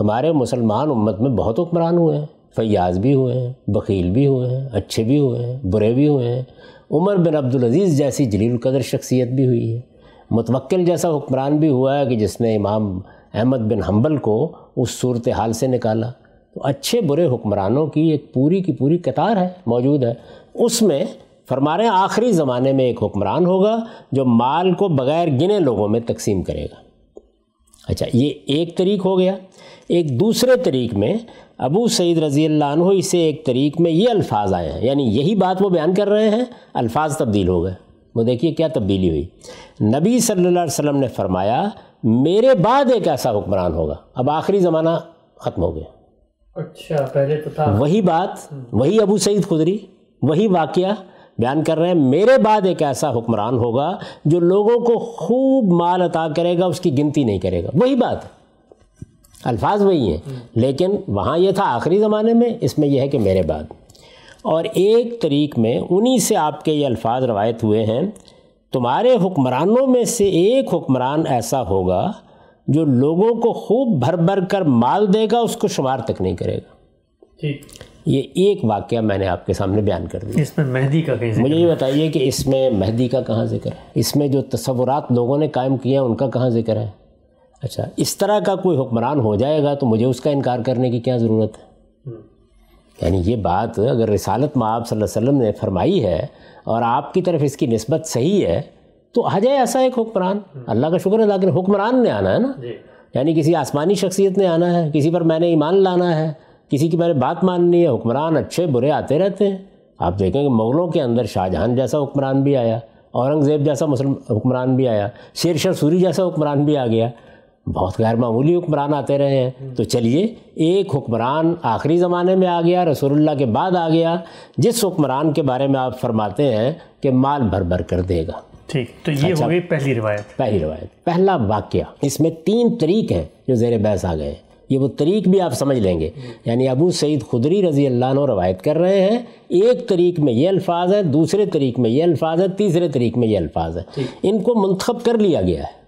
S2: ہمارے مسلمان امت میں بہت حکمران ہوئے ہیں۔ فیاض بھی ہوئے ہیں بخیل بھی ہوئے ہیں اچھے بھی ہوئے ہیں برے بھی ہوئے ہیں۔ عمر بن عبدالعزیز جیسی جلیل القدر شخصیت بھی ہوئی ہے۔ متوکل جیسا حکمران بھی ہوا ہے کہ جس نے امام احمد بن حنبل کو اس صورت حال سے نکالا۔ تو اچھے برے حکمرانوں کی ایک پوری کی پوری قطار ہے، موجود ہے۔ اس میں فرما رہے ہیں آخری زمانے میں ایک حکمران ہوگا جو مال کو بغیر گنے لوگوں میں تقسیم کرے گا۔ اچھا یہ ایک طریق ہو گیا۔ ایک دوسرے طریق میں ابو سعید رضی اللہ عنہ اسے ایک طریق میں یہ الفاظ آئے ہیں یعنی یہی بات وہ بیان کر رہے ہیں، الفاظ تبدیل ہو گئے۔ وہ دیکھیے کیا تبدیلی ہوئی۔ نبی صلی اللہ علیہ وسلم نے فرمایا میرے بعد ایک ایسا حکمران ہوگا۔ اب آخری زمانہ ختم ہو گیا۔
S1: اچھا پہلے تو تھا۔
S2: وہی بات وہی ابو سعید خدری وہی واقعہ بیان کر رہے ہیں۔ میرے بعد ایک ایسا حکمران ہوگا جو لوگوں کو خوب مال عطا کرے گا اس کی گنتی نہیں کرے گا۔ وہی بات۔ الفاظ وہی ہیں۔ لیکن وہاں یہ تھا آخری زمانے میں اس میں یہ ہے کہ میرے بعد۔ اور ایک طریق میں انہی سے آپ کے یہ الفاظ روایت ہوئے ہیں تمہارے حکمرانوں میں سے ایک حکمران ایسا ہوگا جو لوگوں کو خوب بھر بھر کر مال دے گا اس کو شمار تک نہیں کرے گا۔ یہ ایک واقعہ میں نے آپ کے سامنے بیان کر دیا۔
S1: اس میں مہدی کا
S2: مجھے یہ بتائیے کہ اس میں مہدی کا کہاں ذکر ہے؟ اس میں جو تصورات لوگوں نے قائم کیا ان کا کہاں ذکر ہے؟ اچھا اس طرح کا کوئی حکمران ہو جائے گا تو مجھے اس کا انکار کرنے کی کیا ضرورت ہے؟ یعنی یہ بات اگر رسالت میں آپ صلی اللہ علیہ وسلم نے فرمائی ہے اور آپ کی طرف اس کی نسبت صحیح ہے تو آ جائے ایسا ایک حکمران۔ اللہ کا شکر ہے لیکن حکمران نے آنا ہے نا۔ جی۔ یعنی کسی آسمانی شخصیت نے آنا ہے کسی پر میں نے ایمان لانا ہے کسی کی میں نے بات ماننی ہے حکمران اچھے برے آتے رہتے ہیں۔ آپ دیکھیں کہ مغلوں کے اندر شاہ جہاں جیسا حکمران بھی آیا اورنگزیب جیسا مسلم حکمران بھی آیا شیر شاہ سوری جیسا حکمران بھی آ گیا۔ بہت غیر معمولی حکمران آتے رہے ہیں۔ تو چلیے ایک حکمران آخری زمانے میں آ گیا رسول اللہ کے بعد آ گیا۔ جس حکمران کے بارے میں آپ فرماتے ہیں کہ مال بھر بھر کر دے گا۔
S1: ٹھیک تو یہ اچھا، پہلی روایت۔
S2: پہلی روایت پہلا واقعہ۔ اس میں تین طریق ہیں جو زیر بحث آ گئے۔ یہ وہ طریق بھی آپ سمجھ لیں گے۔ یعنی ابو سعید خدری رضی اللہ عنہ روایت کر رہے ہیں۔ ایک طریق میں یہ الفاظ ہے دوسرے طریق میں یہ الفاظ ہے تیسرے طریق میں یہ الفاظ ہے ان کو منتخب کر لیا گیا ہے۔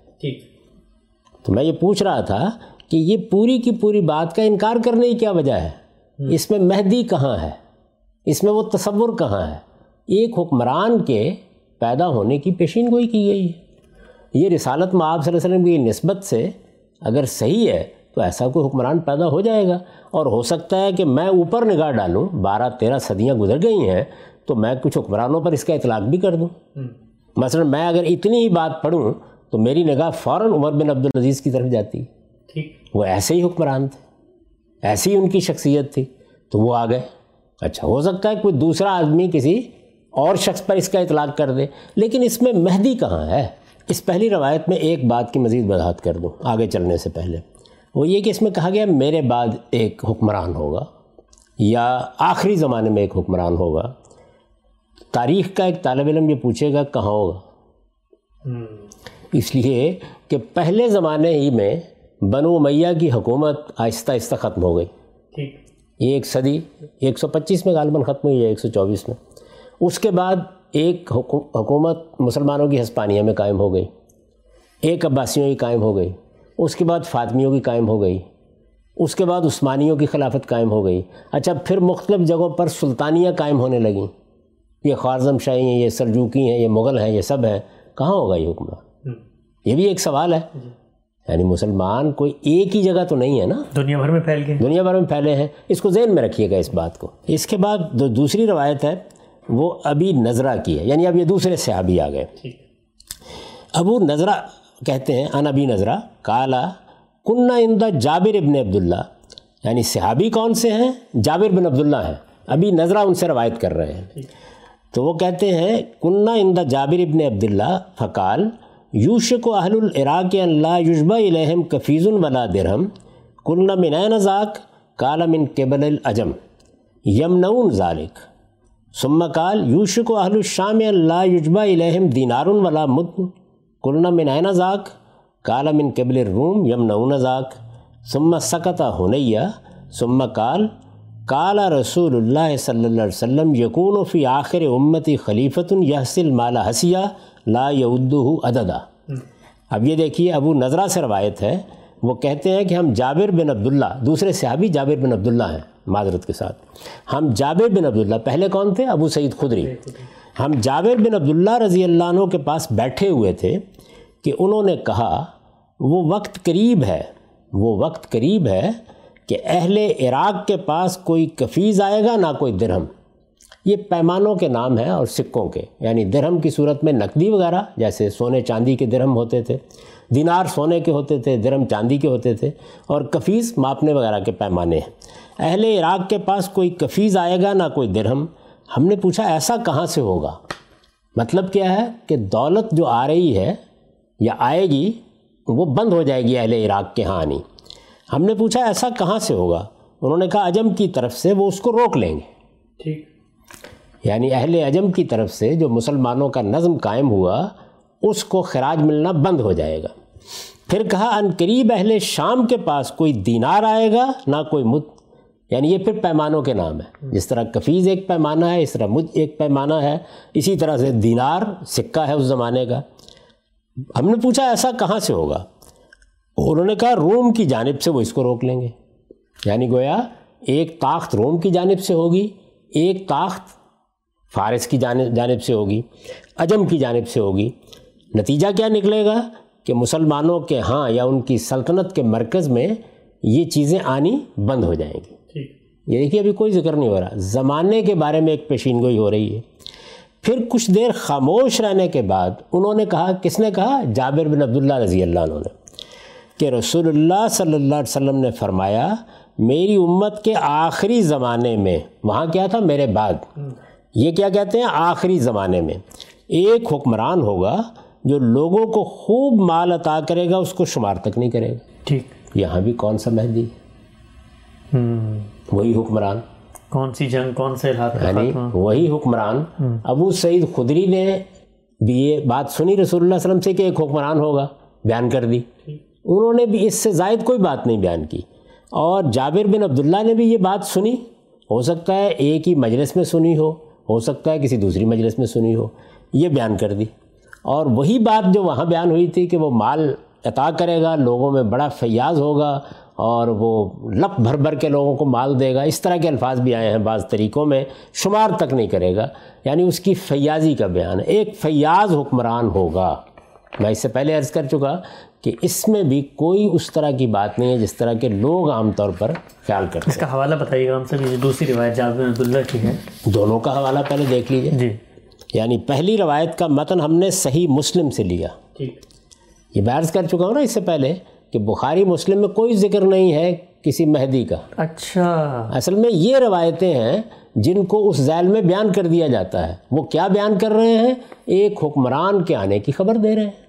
S2: تو میں یہ پوچھ رہا تھا کہ یہ پوری کی پوری بات کا انکار کرنے کی کیا وجہ ہے؟ اس میں مہدی کہاں ہے؟ اس میں وہ تصور کہاں ہے؟ ایک حکمران کے پیدا ہونے کی پیشین گوئی کی گئی۔ ہے یہ رسالت میں آپ صلی اللہ علیہ وسلم کی نسبت سے اگر صحیح ہے تو ایسا کوئی حکمران پیدا ہو جائے گا۔ اور ہو سکتا ہے کہ میں اوپر نگاہ ڈالوں بارہ تیرہ صدیاں گزر گئی ہیں تو میں کچھ حکمرانوں پر اس کا اطلاق بھی کر دوں۔ مثلا میں اگر اتنی ہی بات پڑھوں تو میری نگاہ فوراً عمر بن عبدالعزیز کی طرف جاتی۔ وہ ایسے ہی حکمران تھے ایسی ہی ان کی شخصیت تھی۔ تو وہ آ گئے۔ اچھا ہو سکتا ہے کوئی دوسرا آدمی کسی اور شخص پر اس کا اطلاق کر دے لیکن اس میں مہدی کہاں ہے؟ اس پہلی روایت میں ایک بات کی مزید وضاحت کر دوں آگے چلنے سے پہلے۔ وہ یہ کہ اس میں کہا گیا میرے بعد ایک حکمران ہوگا یا آخری زمانے میں ایک حکمران ہوگا۔ تاریخ کا ایک طالب علم یہ پوچھے گا کہاں ہوگا؟ اس لیے کہ پہلے زمانے ہی میں بنو میاں کی حکومت آہستہ آہستہ ختم ہو گئی۔ ایک صدی ایک سو پچیس میں غالباً ختم ہوئی ہے ایک سو چوبیس میں۔ اس کے بعد ایک حکومت مسلمانوں کی ہسپانیہ میں قائم ہو گئی۔ ایک عباسیوں کی قائم ہو گئی۔ اس کے بعد فاطمیوں کی قائم ہو گئی۔ اس کے بعد عثمانیوں کی خلافت قائم ہو گئی۔ اچھا پھر مختلف جگہوں پر سلطانیاں قائم ہونے لگیں۔ یہ خوارزم شاہی ہیں یہ سلجوکی ہیں یہ مغل ہیں یہ سب ہیں۔ کہاں ہوگا یہ حکمران؟ یہ بھی ایک سوال ہے۔ جی۔ یعنی مسلمان کوئی ایک ہی جگہ تو نہیں ہے نا؟
S1: دنیا بھر میں پھیل گئے۔
S2: دنیا بھر میں پھیلے ہیں۔ اس کو ذہن میں رکھیے گا اس بات کو۔ اس کے بعد جو دوسری روایت ہے وہ ابھی نظرہ کی ہے۔ یعنی اب یہ دوسرے صحابی آ گئے۔ ابو نظرہ کہتے ہیں ان ابی نظرہ کالا کنہ اندہ جابر ابن عبداللہ۔ یعنی صحابی کون سے ہیں؟ جابر بن عبداللہ ہیں۔ ابھی نظرہ ان سے روایت کر رہے ہیں۔ تو وہ کہتے ہیں کنہ اندہ جابر ابن عبداللہ فقال یوشک و اہل العراق اللہ یوشبہ الہم کفیز ولا درہم کنہ من ذاک کالا من قبل العجم یمنون ذالک ثم قال یوشک و اہل الشام اللہ یجبہ الہم دینار ولا مد قلنا من عین ذاک قال من قبل الروم یمنون ذاک ثم سکت ہنیہ ثم قال قال رسول اللہ صلی اللہ علیہ وسلم یکون فی آخر امتی خلیفۃ یحسل مال حسیہ لا یعدہ عددا اب یہ دیکھیے ابو نظرہ سے روایت ہے وہ کہتے ہیں کہ ہم جابر بن عبداللہ دوسرے صحابی جابر بن عبداللہ ہیں معذرت کے ساتھ۔ ہم جابر بن عبداللہ پہلے کون تھے؟ ابو سعید خدری۔ ہم جابر بن عبداللہ رضی اللہ عنہ کے پاس بیٹھے ہوئے تھے کہ انہوں نے کہا وہ وقت قریب ہے وہ وقت قریب ہے کہ اہل عراق کے پاس کوئی کفیز آئے گا نہ کوئی درہم۔ یہ پیمانوں کے نام ہیں اور سکوں کے یعنی درہم کی صورت میں نقدی وغیرہ، جیسے سونے چاندی کے درہم ہوتے تھے، دینار سونے کے ہوتے تھے، درہم چاندی کے ہوتے تھے، اور کفیز ماپنے وغیرہ کے پیمانے ہیں۔ اہل عراق کے پاس کوئی کفیز آئے گا نہ کوئی درہم؟ ہم نے پوچھا ایسا کہاں سے ہوگا؟ مطلب کیا ہے کہ دولت جو آ رہی ہے یا آئے گی، وہ بند ہو جائے گی اہل عراق کے ہاں آنی ہم نے پوچھا ایسا کہاں سے ہوگا؟ انہوں نے کہا عجم کی طرف سے وہ اس کو روک لیں گے۔ ٹھیک۔ یعنی اہل عجم کی طرف سے جو مسلمانوں کا نظم قائم ہوا، اس کو خراج ملنا بند ہو جائے گا۔ پھر کہا، ان قریب اہل شام کے پاس کوئی دینار آئے گا، نہ کوئی مت یعنی یہ پھر پیمانوں کے نام ہے جس طرح کفیز ایک پیمانہ ہے، اس طرح مجھ ایک پیمانہ ہے۔ اسی طرح سے دینار سکہ ہے اس زمانے کا۔ ہم نے پوچھا، ایسا کہاں سے ہوگا؟ انہوں نے کہا، روم کی جانب سے وہ اس کو روک لیں گے۔ یعنی گویا، ایک طاقت روم کی جانب سے ہوگی، ایک طاقت فارس کی جانب جانب سے ہوگی عجم کی جانب سے ہوگی۔ نتیجہ کیا نکلے گا؟ کہ مسلمانوں کے ہاں یا ان کی سلطنت کے مرکز میں یہ چیزیں آنی بند ہو جائیں گی۔ یہ دیکھیے ابھی کوئی ذکر نہیں ہو رہا۔ زمانے کے بارے میں ایک پیشین گوئی ہو رہی ہے۔ پھر کچھ دیر خاموش رہنے کے بعد انہوں نے کہا کس نے کہا؟ جابر بن عبداللہ رضی اللہ عنہ نے کہ رسول اللہ صلی اللہ علیہ وسلم نے فرمایا میری امت کے آخری زمانے میں وہاں کیا تھا؟ میرے بعد۔ یہ کیا کہتے ہیں؟ آخری زمانے میں۔ ایک حکمران ہوگا جو لوگوں کو خوب مال عطا کرے گا اس کو شمار تک نہیں کرے گا۔ ٹھیک۔ یہاں بھی کون سا مہدی؟ وہی حکمران۔
S1: کون سی جنگ کون سے
S2: یعنی وہی حکمران۔ ابو سعید خدری نے بھی یہ بات سنی رسول اللہ علیہ وسلم سے کہ ایک حکمران ہوگا بیان کر دی۔ انہوں نے بھی اس سے زائد کوئی بات نہیں بیان کی۔ اور جابر بن عبداللہ نے بھی یہ بات سنی۔ ہو سکتا ہے ایک ہی مجلس میں سنی ہو۔ ہو سکتا ہے کسی دوسری مجلس میں سنی ہو، یہ بیان کر دی۔ اور وہی بات جو وہاں بیان ہوئی تھی کہ وہ مال عطا کرے گا، لوگوں میں بڑا فیاض ہوگا اور وہ لپ بھر بھر کے لوگوں کو مال دے گا۔ اس طرح کے الفاظ بھی آئے ہیں بعض طریقوں میں، شمار تک نہیں کرے گا۔ یعنی اس کی فیاضی کا بیان ہے۔ ایک فیاض حکمران ہوگا۔ میں اس سے پہلے عرض کر چکا کہ اس میں بھی کوئی اس طرح کی بات نہیں ہے جس طرح کے لوگ عام طور پر خیال کرتے
S1: اس کا حوالہ بتائیے گا ہم سب یہ دوسری روایت جابر عبداللہ کی ہے۔
S2: دونوں کا حوالہ پہلے دیکھ لیجیے
S1: جی۔
S2: یعنی پہلی روایت کا متن ہم نے صحیح مسلم سے لیا۔
S1: ٹھیک
S2: یہ میں عرض کر چکا ہوں نا اس سے پہلے کہ بخاری مسلم میں کوئی ذکر نہیں ہے کسی مہدی کا۔
S1: اچھا۔
S2: اصل میں یہ روایتیں ہیں جن کو اس ذیل میں بیان کر دیا جاتا ہے وہ کیا بیان کر رہے ہیں؟ ایک حکمران کے آنے کی خبر دے رہے ہیں۔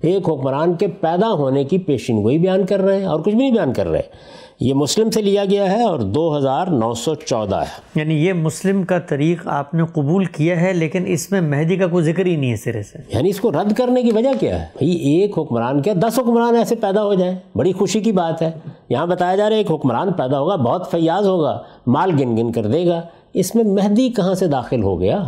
S2: ایک حکمران کے پیدا ہونے کی پیشن گوئی بیان کر رہے ہیں اور کچھ بھی نہیں بیان کر رہے۔ یہ مسلم سے لیا گیا ہے اور دو ہزار نو سو چودہ ہے۔
S1: یعنی یہ مسلم کا طریق آپ نے قبول کیا ہے لیکن اس میں مہدی کا کوئی ذکر ہی نہیں ہے سرے سے۔
S2: یعنی اس کو رد کرنے کی وجہ کیا ہے؟ بھائی ایک حکمران کیا دس حکمران ایسے پیدا ہو جائیں؟ بڑی خوشی کی بات ہے۔ یہاں بتایا جا رہا ہے ایک حکمران پیدا ہوگا بہت فیاض ہوگا مال گن گن کر دے گا۔ اس میں مہدی کہاں سے داخل ہو گیا؟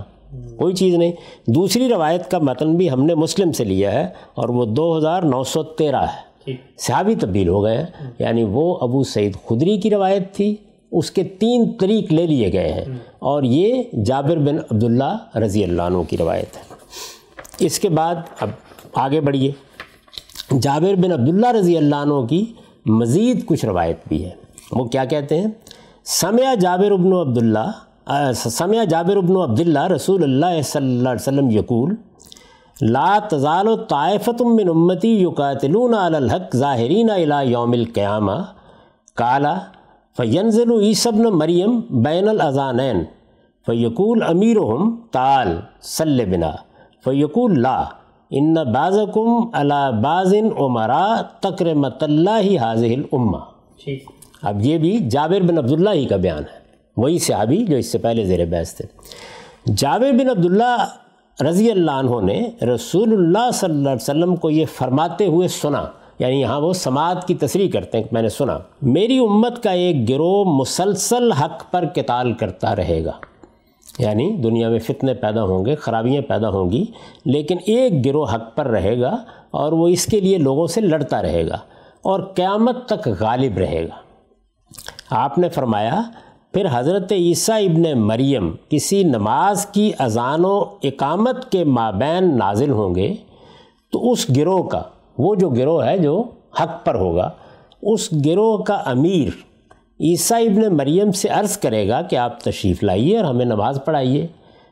S2: کوئی چیز نہیں۔ دوسری روایت کا متن بھی ہم نے مسلم سے لیا ہے اور وہ دو ہزار نو سو تیرہ ہے۔ صحابی تبدیل ہو گئے ہیں۔ یعنی وہ ابو سعید خدری کی روایت تھی، اس کے تین طریق لے لیے گئے ہیں۔ اور یہ جابر بن عبداللہ رضی اللہ عنہ کی روایت ہے۔ اس کے بعد اب آگے بڑھیے۔ جابر بن عبداللہ رضی اللہ عنہ کی مزید کچھ روایت بھی ہے۔ وہ کیا کہتے ہیں؟ سمع جابر ابن عبداللہ سمع جابر ابن عبداللہ رسول اللہ صلی اللہ علیہ وسلم یقول لا تزال طائفت من امتی یقاتلون علی الحق ظاہرین الى یوم القیامہ۔ کالا فینزل عیسبن مریم بین الاذانین فیقول امیرہم تعال صلی بنا۔ فیقول لا ان بعضکم علی بعض عمرا تکرمت اللہ حاضح الامہ۔ اب یہ بھی جابر بن عبداللہ ہی کا بیان ہے۔ وہی صحابی جو اس سے پہلے زیر بحث تھے۔ جابر بن عبداللہ رضی اللہ عنہ نے رسول اللہ صلی اللہ علیہ وسلم کو یہ فرماتے ہوئے سنا یعنی یہاں وہ سماعت کی تصریح کرتے ہیں کہ میں نے سنا، میری امت کا ایک گروہ مسلسل حق پر کتال کرتا رہے گا۔ یعنی دنیا میں فتنے پیدا ہوں گے، خرابیاں پیدا ہوں گی، لیکن ایک گروہ حق پر رہے گا اور وہ اس کے لیے لوگوں سے لڑتا رہے گا اور قیامت تک غالب رہے گا۔ آپ نے فرمایا پھر حضرت عیسیٰ ابن مریم کسی نماز کی اذان و اقامت کے مابین نازل ہوں گے، تو اس گروہ کا، وہ جو گروہ ہے جو حق پر ہوگا، اس گروہ کا امیر عیسیٰ ابن مریم سے عرض کرے گا کہ آپ تشریف لائیے اور ہمیں نماز پڑھائیے۔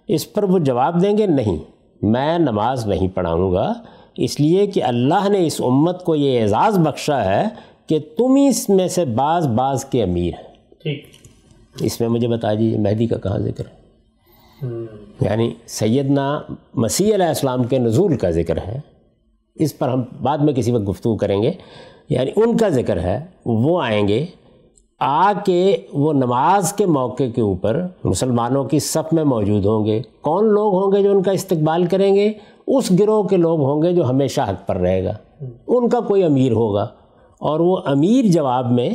S2: اس پر وہ جواب دیں گے، نہیں، میں نماز نہیں پڑھاؤں گا، اس لیے کہ اللہ نے اس امت کو یہ اعزاز بخشا ہے کہ تم ہی اس میں سے بعض بعض کے امیر ہیں۔
S1: ٹھیک۔
S2: اس میں مجھے بتا دیجیے مہدی کا کہاں ذکر ہے۔ یعنی سیدنا مسیح علیہ السلام کے نزول کا ذکر ہے۔ اس پر ہم بعد میں کسی وقت گفتگو کریں گے۔ یعنی ان کا ذکر ہے، وہ آئیں گے۔ آ کے وہ نماز کے موقع کے اوپر مسلمانوں کی صف میں موجود ہوں گے۔ کون لوگ ہوں گے جو ان کا استقبال کریں گے؟ اس گروہ کے لوگ ہوں گے جو ہمیشہ حق پر رہے گا۔ ان کا کوئی امیر ہوگا۔ اور وہ امیر جواب میں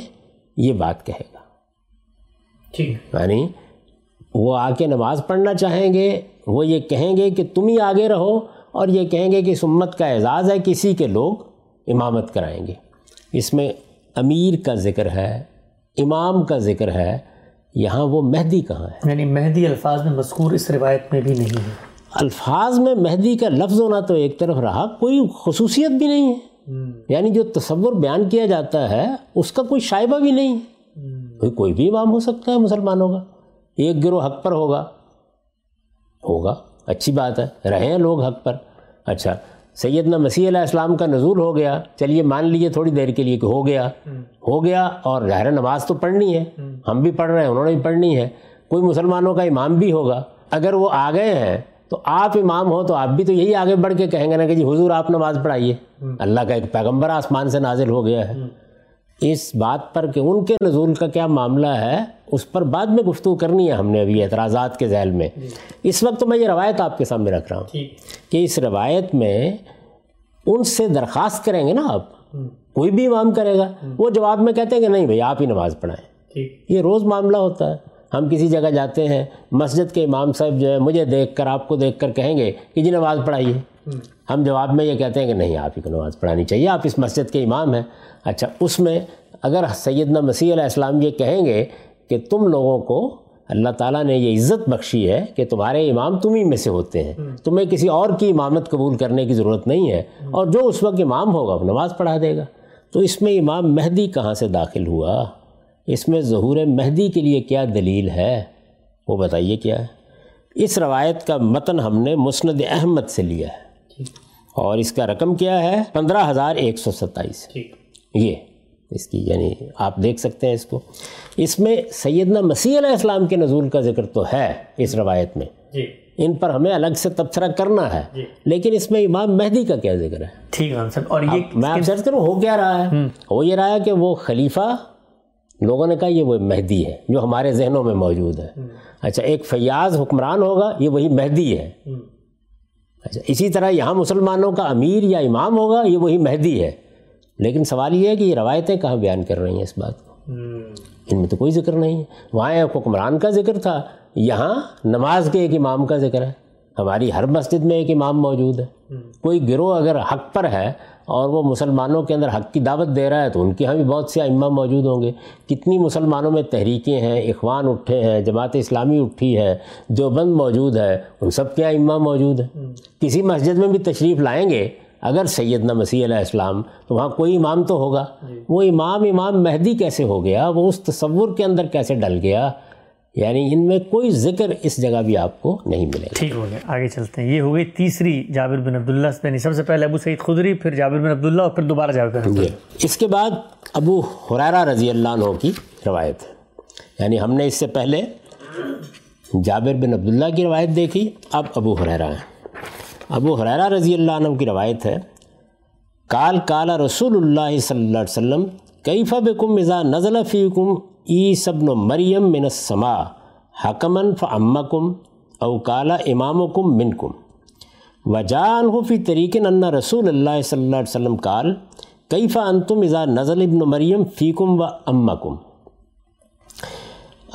S2: یہ بات کہے گا۔ یعنی وہ آ کے نماز پڑھنا چاہیں گے وہ یہ کہیں گے کہ تم ہی آگے رہو اور یہ کہیں گے کہ اس امت کا اعزاز ہے کسی کے لوگ امامت کرائیں گے۔ اس میں امیر کا ذکر ہے امام کا ذکر ہے یہاں وہ مہدی کہاں ہے؟
S1: یعنی مہدی الفاظ میں مذکور اس روایت میں بھی نہیں ہے۔
S2: الفاظ میں مہدی کا لفظ ہونا تو ایک طرف رہا کوئی خصوصیت بھی نہیں ہے۔ یعنی جو تصور بیان کیا جاتا ہے اس کا کوئی شائبہ بھی نہیں ہے۔ بھائی کوئی بھی امام ہو سکتا ہے مسلمانوں کا ایک گروہ حق پر ہوگا۔ ہوگا۔ اچھی بات ہے۔ رہے ہیں لوگ حق پر۔ اچھا۔ سیدنا مسیح علیہ السلام کا نزول ہو گیا۔ چلیے مان لیجیے تھوڑی دیر کے لیے کہ ہو گیا۔ ہو گیا اور ظاہر نماز تو پڑھنی ہے۔ ہم۔ بھی پڑھ رہے ہیں انہوں نے بھی پڑھنی ہے۔ کوئی مسلمانوں کا امام بھی ہوگا۔ اگر وہ آ گئے ہیں تو آپ امام ہو تو آپ بھی تو یہی آگے بڑھ کے کہیں گے نا کہ جی حضور آپ نماز پڑھائیے۔ اللہ کا ایک پیغمبر آسمان سے نازل ہو گیا ہے۔ اس بات پر کہ ان کے نزول کا کیا معاملہ ہے اس پر بعد میں گفتگو کرنی ہے ہم نے ابھی اعتراضات کے ذیل میں۔ اس وقت تو میں یہ روایت آپ کے سامنے رکھ رہا ہوں کہ اس روایت میں ان سے درخواست کریں گے نا آپ۔ کوئی بھی امام کرے گا۔ وہ جواب میں کہتے ہیں کہ نہیں بھائی آپ ہی نماز پڑھائیں۔ یہ روز معاملہ ہوتا ہے۔ ہم کسی جگہ جاتے ہیں مسجد کے امام صاحب جو ہے مجھے دیکھ کر آپ کو دیکھ کر کہیں گے کہ جی نماز پڑھائیے۔ ہم جواب میں یہ کہتے ہیں کہ نہیں آپ ہی کو نماز پڑھانی چاہیے آپ اس مسجد کے امام ہیں۔ اچھا اس میں اگر سیدنا مسیح علیہ السلام یہ کہیں گے کہ تم لوگوں کو اللہ تعالیٰ نے یہ عزت بخشی ہے کہ تمہارے امام تم ہی میں سے ہوتے ہیں تمہیں کسی اور کی امامت قبول کرنے کی ضرورت نہیں ہے اور جو اس وقت امام ہوگا وہ نماز پڑھا دے گا۔ تو اس میں امام مہدی کہاں سے داخل ہوا؟ اس میں ظہور مہدی کے لیے کیا دلیل ہے؟ وہ بتائیے کیا ہے۔ اس روایت کا متن ہم نے مسند احمد سے لیا ہے۔ اور اس کا رقم کیا ہے؟ پندرہ ہزار ایک سو ستائیس۔ یہ اس کی یعنی آپ دیکھ سکتے ہیں اس کو۔ اس میں سیدنا مسیح علیہ السلام کے نزول کا ذکر تو ہے اس روایت میں۔ جی۔ ان پر ہمیں الگ سے تبصرہ کرنا ہے۔ جی۔ لیکن اس میں امام مہدی کا کیا ذکر ہے؟
S1: ٹھیک ہے اور یہ
S2: میں آپ سرچ کروں ہو کیا رہا ہے؟ ہو یہ رہا ہے کہ وہ خلیفہ لوگوں نے کہا یہ وہ مہدی ہے جو ہمارے ذہنوں میں موجود ہے۔ اچھا ایک فیاض حکمران ہوگا یہ وہی مہدی ہے۔ اچھا اسی طرح یہاں مسلمانوں کا امیر یا امام ہوگا یہ وہی مہدی ہے۔ لیکن سوال یہ ہے کہ یہ روایتیں کہاں بیان کر رہی ہیں اس بات کو؟ ان میں تو کوئی ذکر نہیں ہے۔ وہاں حکمران کا ذکر تھا یہاں نماز کے ایک امام کا ذکر ہے۔ ہماری ہر مسجد میں ایک امام موجود ہے۔ کوئی گروہ اگر حق پر ہے اور وہ مسلمانوں کے اندر حق کی دعوت دے رہا ہے تو ان کے یہاں بھی بہت سے امام موجود ہوں گے۔ کتنی مسلمانوں میں تحریکیں ہیں اخوان اٹھے ہیں جماعت اسلامی اٹھی ہے دیوبند موجود ہے ان سب کے امام موجود ہیں۔ کسی مسجد میں بھی تشریف لائیں گے اگر سیدنا مسیح علیہ السلام تو وہاں کوئی امام تو ہوگا۔ جی۔ وہ امام امام مہدی کیسے ہو گیا؟ وہ اس تصور کے اندر کیسے ڈل گیا؟ یعنی ان میں کوئی ذکر اس جگہ بھی آپ کو نہیں ملے گا۔
S1: ٹھیک ہو گیا آگے چلتے ہیں۔ یہ ہو گئی تیسری جابر بن عبداللہ یعنی سب سے پہلے ابو سعید خدری پھر جابر بن عبداللہ اور پھر دوبارہ جابر بن عبداللہ۔
S2: جی۔ اس کے بعد ابو حریرہ رضی اللہ عنہ کی روایت۔ یعنی ہم نے اس سے پہلے جابر بن عبداللہ کی روایت دیکھی اب ابو حریرہ ہیں۔ ابو حریرہ رضی اللہ عنہ کی روایت ہے کال کالا رسول اللہ صلی اللہ علیہ وسلم کیف بکم اذا نزل فیکم ای سبن مریم من السما حکمن فعمکم او کالا امامکم منکم. وجان فی طریق ان رسول اللہ صلی اللہ علیہ وسلم کال کیف انتم اذا نزل ابن مریم فیکم و امکم?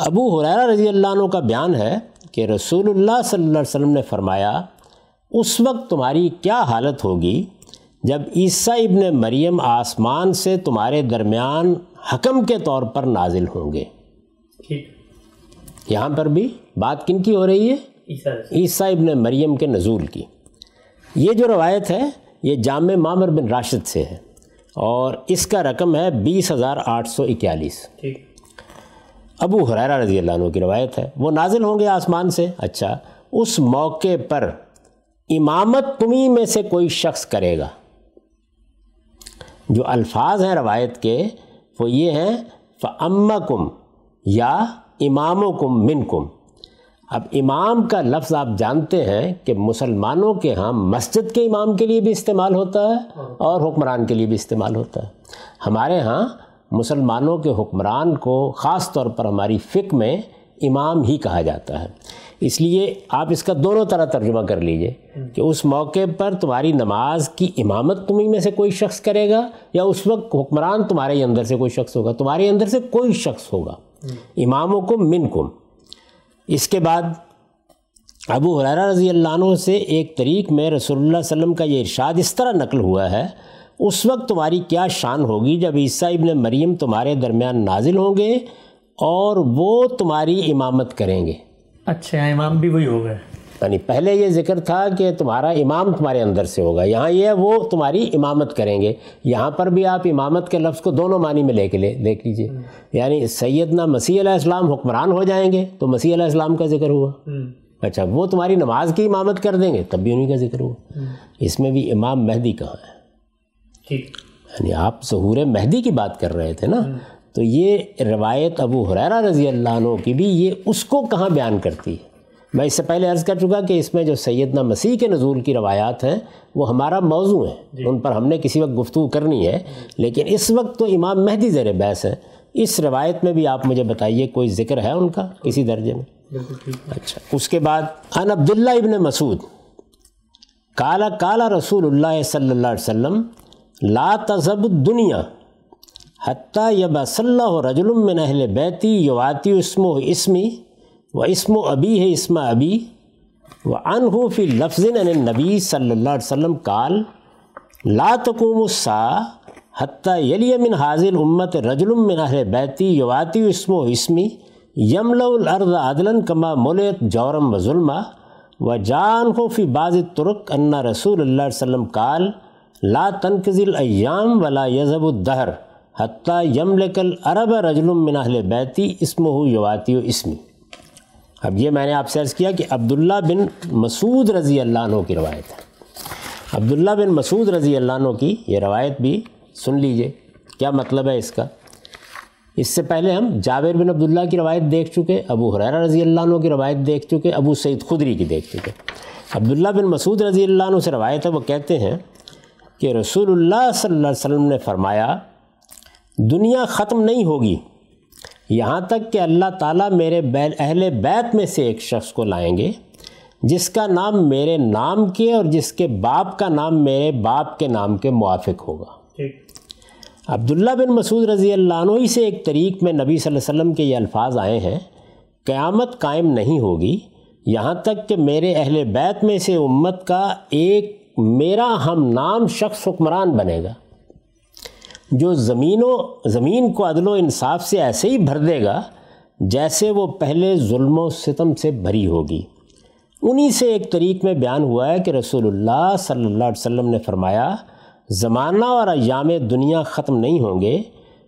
S2: ابو حریرہ رضی اللہ عنہ کا بیان ہے کہ رسول اللہ صلی اللہ علیہ وسلم نے فرمایا، اس وقت تمہاری کیا حالت ہوگی جب عیسیٰ ابن مریم آسمان سے تمہارے درمیان حکم کے طور پر نازل ہوں گے۔ یہاں پر بھی بات کن کی ہو رہی ہے؟ عیسیٰ ابن مریم کے نزول کی۔ یہ جو روایت ہے یہ جامع معمر بن راشد سے ہے اور اس کا رقم ہے بیس ہزار آٹھ سو اکیالیس۔ ابو حریرہ رضی اللہ عنہ کی روایت ہے۔ وہ نازل ہوں گے آسمان سے۔ اچھا اس موقع پر امامت تمہیں میں سے کوئی شخص کرے گا۔ جو الفاظ ہیں روایت کے وہ یہ ہیں فعم کم یا امام و کم من کم اب امام کا لفظ آپ جانتے ہیں کہ مسلمانوں کے ہاں مسجد کے امام کے لیے بھی استعمال ہوتا ہے اور حکمران کے لیے بھی استعمال ہوتا ہے۔ ہمارے ہاں مسلمانوں کے حکمران کو خاص طور پر ہماری فکر میں امام ہی کہا جاتا ہے۔ اس لیے آپ اس کا دونوں طرح ترجمہ کر لیجیے کہ اس موقع پر تمہاری نماز کی امامت تمہیں میں سے کوئی شخص کرے گا یا اس وقت حکمران تمہارے اندر سے کوئی شخص ہوگا، تمہارے اندر سے کوئی شخص ہوگا۔ اماموں کم من کم اس کے بعد ابو حرارہ رضی اللہ عنہ سے ایک طریق میں رسول اللہ علیہ وسلم کا یہ ارشاد اس طرح نقل ہوا ہے، اس وقت تمہاری کیا شان ہوگی جب عیسیٰ ابن مریم تمہارے درمیان نازل ہوں گے اور وہ تمہاری امامت کریں گے۔
S1: اچھا امام بھی وہی ہوگا
S2: یعنی پہلے یہ ذکر تھا کہ تمہارا امام تمہارے اندر سے ہوگا۔ یہاں یہ وہ تمہاری امامت کریں گے۔ یہاں پر بھی آپ امامت کے لفظ کو دونوں معنی میں لے کے لے دیکھ لیجیے یعنی سیدنا مسیح علیہ السلام حکمران ہو جائیں گے تو مسیح علیہ السلام کا ذکر ہوا۔ اچھا وہ تمہاری نماز کی امامت کر دیں گے تب بھی انہیں کا ذکر ہوا۔ اس میں بھی امام مہدی کہاں ہے؟ یعنی آپ ظہور مہدی کی بات کر رہے تھے نا؟ تو یہ روایت ابو حریرہ رضی اللہ عنہ کی بھی یہ اس کو کہاں بیان کرتی ہے؟ میں اس سے پہلے عرض کر چکا کہ اس میں جو سیدنا مسیح کے نزول کی روایات ہیں وہ ہمارا موضوع ہیں۔ جی۔ ان پر ہم نے کسی وقت گفتگو کرنی ہے لیکن اس وقت تو امام مہدی زیر بحث ہے اس روایت میں بھی آپ مجھے بتائیے کوئی ذکر ہے ان کا کسی درجے میں؟ اچھا۔ اس کے بعد ان عبداللہ ابن مسعود۔ کالا کالا رسول اللہ صلی اللہ علیہ وسلم لا تذب دنیا حتیٰ یب صلی رجلم من اہل بیتی یواتی اسم و اسمی و اسم و ابی ہے اسم ابی و انہو فی لفظ نبی صلی اللہ علیہ وسلم کال لا تقوم السا حتیٰ یلی من حاضر امت رجلم من اہل بیتی یواتی اسم و اسمی یمل الارض عدلا کما ملت جورم و ظلمہ و جان ہو فی باز ترک انّا رسول اللہ علیہ وسلم کال لا تنقزل ایام ولا یزب الدہر حتیٰ یم لکل عرب رجلم من اہل بیتی اسم ہو یواتی و اسمی۔ اب یہ میں نے آپ سے عرض کیا کہ عبداللہ بن مسعود رضی اللہ عنہ کی روایت ہے۔ عبداللہ بن مسعود رضی اللہ عنہ کی یہ روایت بھی سن لیجیے۔ کیا مطلب ہے اس کا؟ اس سے پہلے ہم جابر بن عبداللہ کی روایت دیکھ چکے، ابو حریرہ رضی اللہ عنہ کی روایت دیکھ چکے، ابو سعید خدری کی دیکھ چکے۔ عبداللہ بن مسعود رضی اللہ عنہ سے روایت ہے، وہ کہتے ہیں کہ رسول اللہ صلی اللہ علیہ وسلم نے فرمایا دنیا ختم نہیں ہوگی۔ یہاں تک کہ اللہ تعالیٰ میرے اہل بیت میں سے ایک شخص کو لائیں گے جس کا نام میرے نام کے اور جس کے باپ کا نام میرے باپ کے نام کے موافق ہوگا۔ عبداللہ بن مسعود رضی اللہ عنہ ہی سے ایک طریق میں نبی صلی اللہ علیہ وسلم کے یہ الفاظ آئے ہیں قیامت قائم نہیں ہوگی یہاں تک کہ میرے اہل بیت میں سے امت کا ایک میرا ہم نام شخص حکمران بنے گا۔ جو زمین و زمین کو عدل و انصاف سے ایسے ہی بھر دے گا جیسے وہ پہلے ظلم و ستم سے بھری ہوگی۔ انہی سے ایک طریق میں بیان ہوا ہے کہ رسول اللہ صلی اللہ علیہ وسلم نے فرمایا، زمانہ اور ایام دنیا ختم نہیں ہوں گے،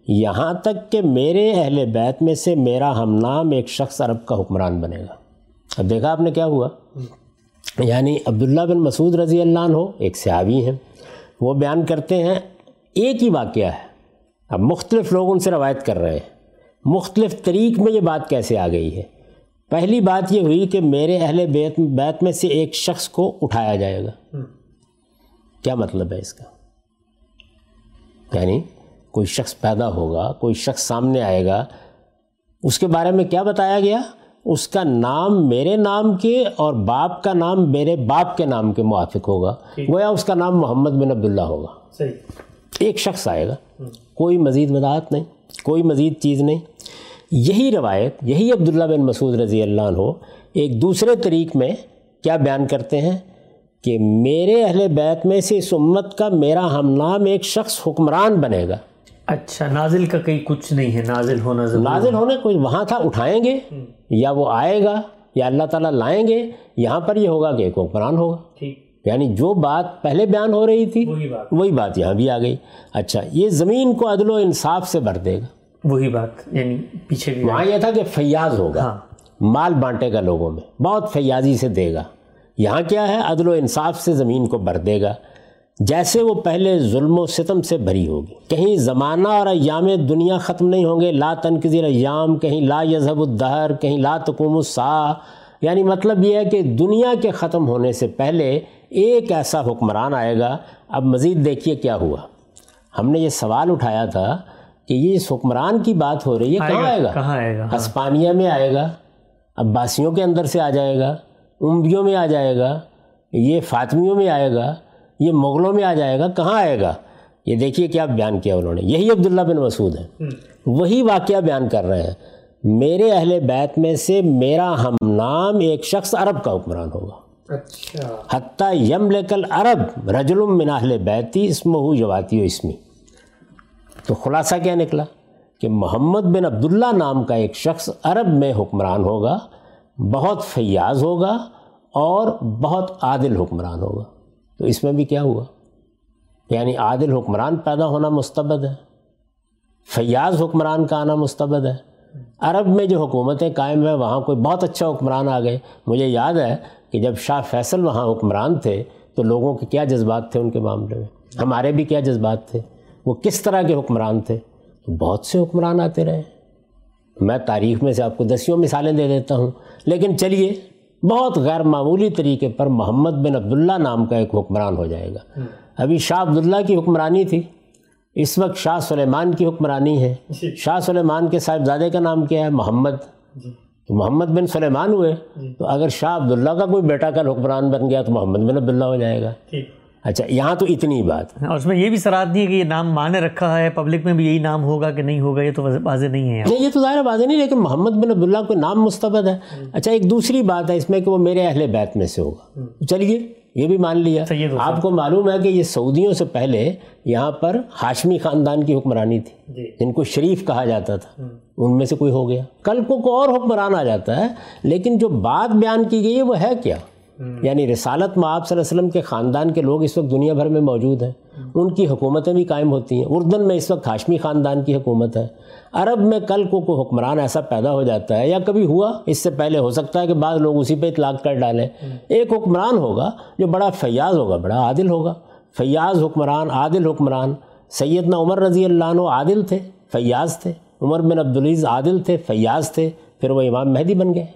S2: یہاں تک کہ میرے اہل بیت میں سے میرا ہم نام ایک شخص عرب کا حکمران بنے گا۔ اب دیکھا آپ نے کیا ہوا؟ یعنی عبداللہ بن مسعود رضی اللہ عنہ ایک صحابی ہیں، وہ بیان کرتے ہیں ایک ہی واقعہ ہے۔ اب مختلف لوگ ان سے روایت کر رہے ہیں۔ مختلف طریق میں یہ بات کیسے آ گئی ہے؟ پہلی بات یہ ہوئی کہ میرے اہل بیت بیت میں سے ایک شخص کو اٹھایا جائے گا۔ کیا مطلب ہے اس کا؟ یعنی کوئی شخص پیدا ہوگا کوئی شخص سامنے آئے گا اس کے بارے میں کیا بتایا گیا؟ اس کا نام میرے نام کے اور باپ کا نام میرے باپ کے نام کے موافق ہوگا۔ گویا اس کا نام محمد بن عبداللہ ہوگا۔ ایک شخص آئے گا کوئی مزید وضاحت نہیں کوئی مزید چیز نہیں۔ یہی روایت یہی عبداللہ بن مسعود رضی اللہ عنہ ایک دوسرے طریق میں کیا بیان کرتے ہیں کہ میرے اہل بیت میں سے اس امت کا میرا ہم نام ایک شخص حکمران بنے گا۔
S1: اچھا نازل کا کہیں کچھ نہیں ہے نازل ہونا ضرور
S2: نازل ہونے کوئی وہاں تھا اٹھائیں گے یا وہ آئے گا یا اللہ تعالیٰ لائیں گے یہاں پر یہ ہوگا کہ ایک حکمران ہوگا۔ یعنی جو بات پہلے بیان ہو رہی تھی وہی بات۔ یہاں بھی آ گئی۔ اچھا یہ زمین کو عدل و انصاف سے بھر دے گا۔
S1: وہی بات یعنی پیچھے بھی۔
S2: وہاں یہ تھا کہ فیاض ہوگا ہاں۔ مال بانٹے گا لوگوں میں بہت فیاضی سے دے گا۔ یہاں کیا ہے؟ عدل و انصاف سے زمین کو بھر دے گا۔ جیسے وہ پہلے ظلم و ستم سے بھری ہوگی۔ کہیں زمانہ اور ایام دنیا ختم نہیں ہوں گے لا تنقذیر ایام کہیں لا یذہب الدہر کہیں لا تقوم السا یعنی مطلب یہ ہے کہ دنیا کے ختم ہونے سے پہلے ایک ایسا حکمران آئے گا۔ اب مزید دیکھیے کیا ہوا۔ ہم نے یہ سوال اٹھایا تھا کہ یہ اس حکمران کی بات ہو رہی ہے کہاں آئے گا؟
S1: کہاں آئے گا؟
S2: ہسپانیہ میں آئے گا عباسیوں کے اندر سے آ جائے گا امبیوں میں آ جائے گا یہ فاطمیوں میں آئے گا یہ مغلوں میں آ جائے گا کہاں آئے گا؟ یہ دیکھیے کیا بیان کیا انہوں نے۔ یہی عبداللہ بن مسعود ہے وہی واقعہ بیان کر رہے ہیں۔ میرے اہل بیت میں سے میرا ہم نام ایک شخص عرب کا حکمران ہوگا۔ اچھا۔ حتیٰ یم لکل عرب رجلم من اہل بیتی اسم ہو جواتی و اسمی تو خلاصہ کیا نکلا؟ کہ محمد بن عبداللہ نام کا ایک شخص عرب میں حکمران ہوگا، بہت فیاض ہوگا اور بہت عادل حکمران ہوگا۔ تو اس میں بھی کیا ہوا؟ یعنی عادل حکمران پیدا ہونا مستبد ہے، فیاض حکمران کا آنا مستبد ہے۔ عرب میں جو حکومتیں قائم ہیں، وہاں کوئی بہت اچھا حکمران آ گئے۔ مجھے یاد ہے کہ جب شاہ فیصل وہاں حکمران تھے تو لوگوں کے کیا جذبات تھے ان کے معاملے میں؟ ہمارے بھی کیا جذبات تھے؟ وہ کس طرح کے حکمران تھے؟ بہت سے حکمران آتے رہے۔ میں تاریخ میں سے آپ کو دسیوں مثالیں دے دیتا ہوں۔ لیکن چلیے بہت غیر معمولی طریقے پر محمد بن عبداللہ نام کا ایک حکمران ہو جائے گا۔ ابھی شاہ عبداللہ کی حکمرانی تھی۔ اس وقت شاہ سلیمان کی حکمرانی ہے۔ جی۔ شاہ سلیمان کے صاحبزادے کا نام کیا ہے؟ محمد۔ جی۔ تو محمد بن سلیمان ہوئے جی۔ تو اگر شاہ عبداللہ کا کوئی بیٹا کل حکمران بن گیا تو محمد بن عبداللہ ہو جائے گا۔ اچھا یہاں تو اتنی بات۔
S1: اور اس میں یہ بھی سرات نہیں ہے کہ یہ نام مانے رکھا ہے پبلک میں بھی یہی نام ہوگا کہ نہیں ہوگا یہ تو واضح نہیں ہے۔
S2: نہیں یہ تو ظاہر واضح نہیں لیکن محمد بن عبداللہ کو نام مستبد ہے۔ اچھا ایک دوسری بات ہے اس میں کہ وہ میرے اہل بیت میں سے ہوگا۔ چلیے یہ بھی مان لیا۔ آپ کو معلوم ہے کہ یہ سعودیوں سے پہلے یہاں پر ہاشمی خاندان کی حکمرانی تھی جی۔ جن کو شریف کہا جاتا تھا۔ ان میں سے کوئی ہو گیا۔ کل کو کوئی اور حکمران آ جاتا ہے لیکن جو بات بیان کی گئی ہے وہ ہے کیا؟ یعنی رسالت میں آپ صلی اللہ علیہ وسلم کے خاندان کے لوگ اس وقت دنیا بھر میں موجود ہیں۔ ان کی حکومتیں بھی قائم ہوتی ہیں۔ اردن میں اس وقت ہاشمی خاندان کی حکومت ہے۔ عرب میں کل کو کوئی حکمران ایسا پیدا ہو جاتا ہے یا کبھی ہوا اس سے پہلے ہو سکتا ہے کہ بعض لوگ اسی پہ اطلاق کر ڈالیں۔ ایک حکمران ہوگا جو بڑا فیاض ہوگا بڑا عادل ہوگا۔ فیاض حکمران عادل حکمران۔ سیدنا عمر رضی اللہ عنہ عادل تھے فیاض تھے۔ عمر بن عبدالعیز عادل تھے فیاض تھے پھر وہ امام مہدی بن گئے۔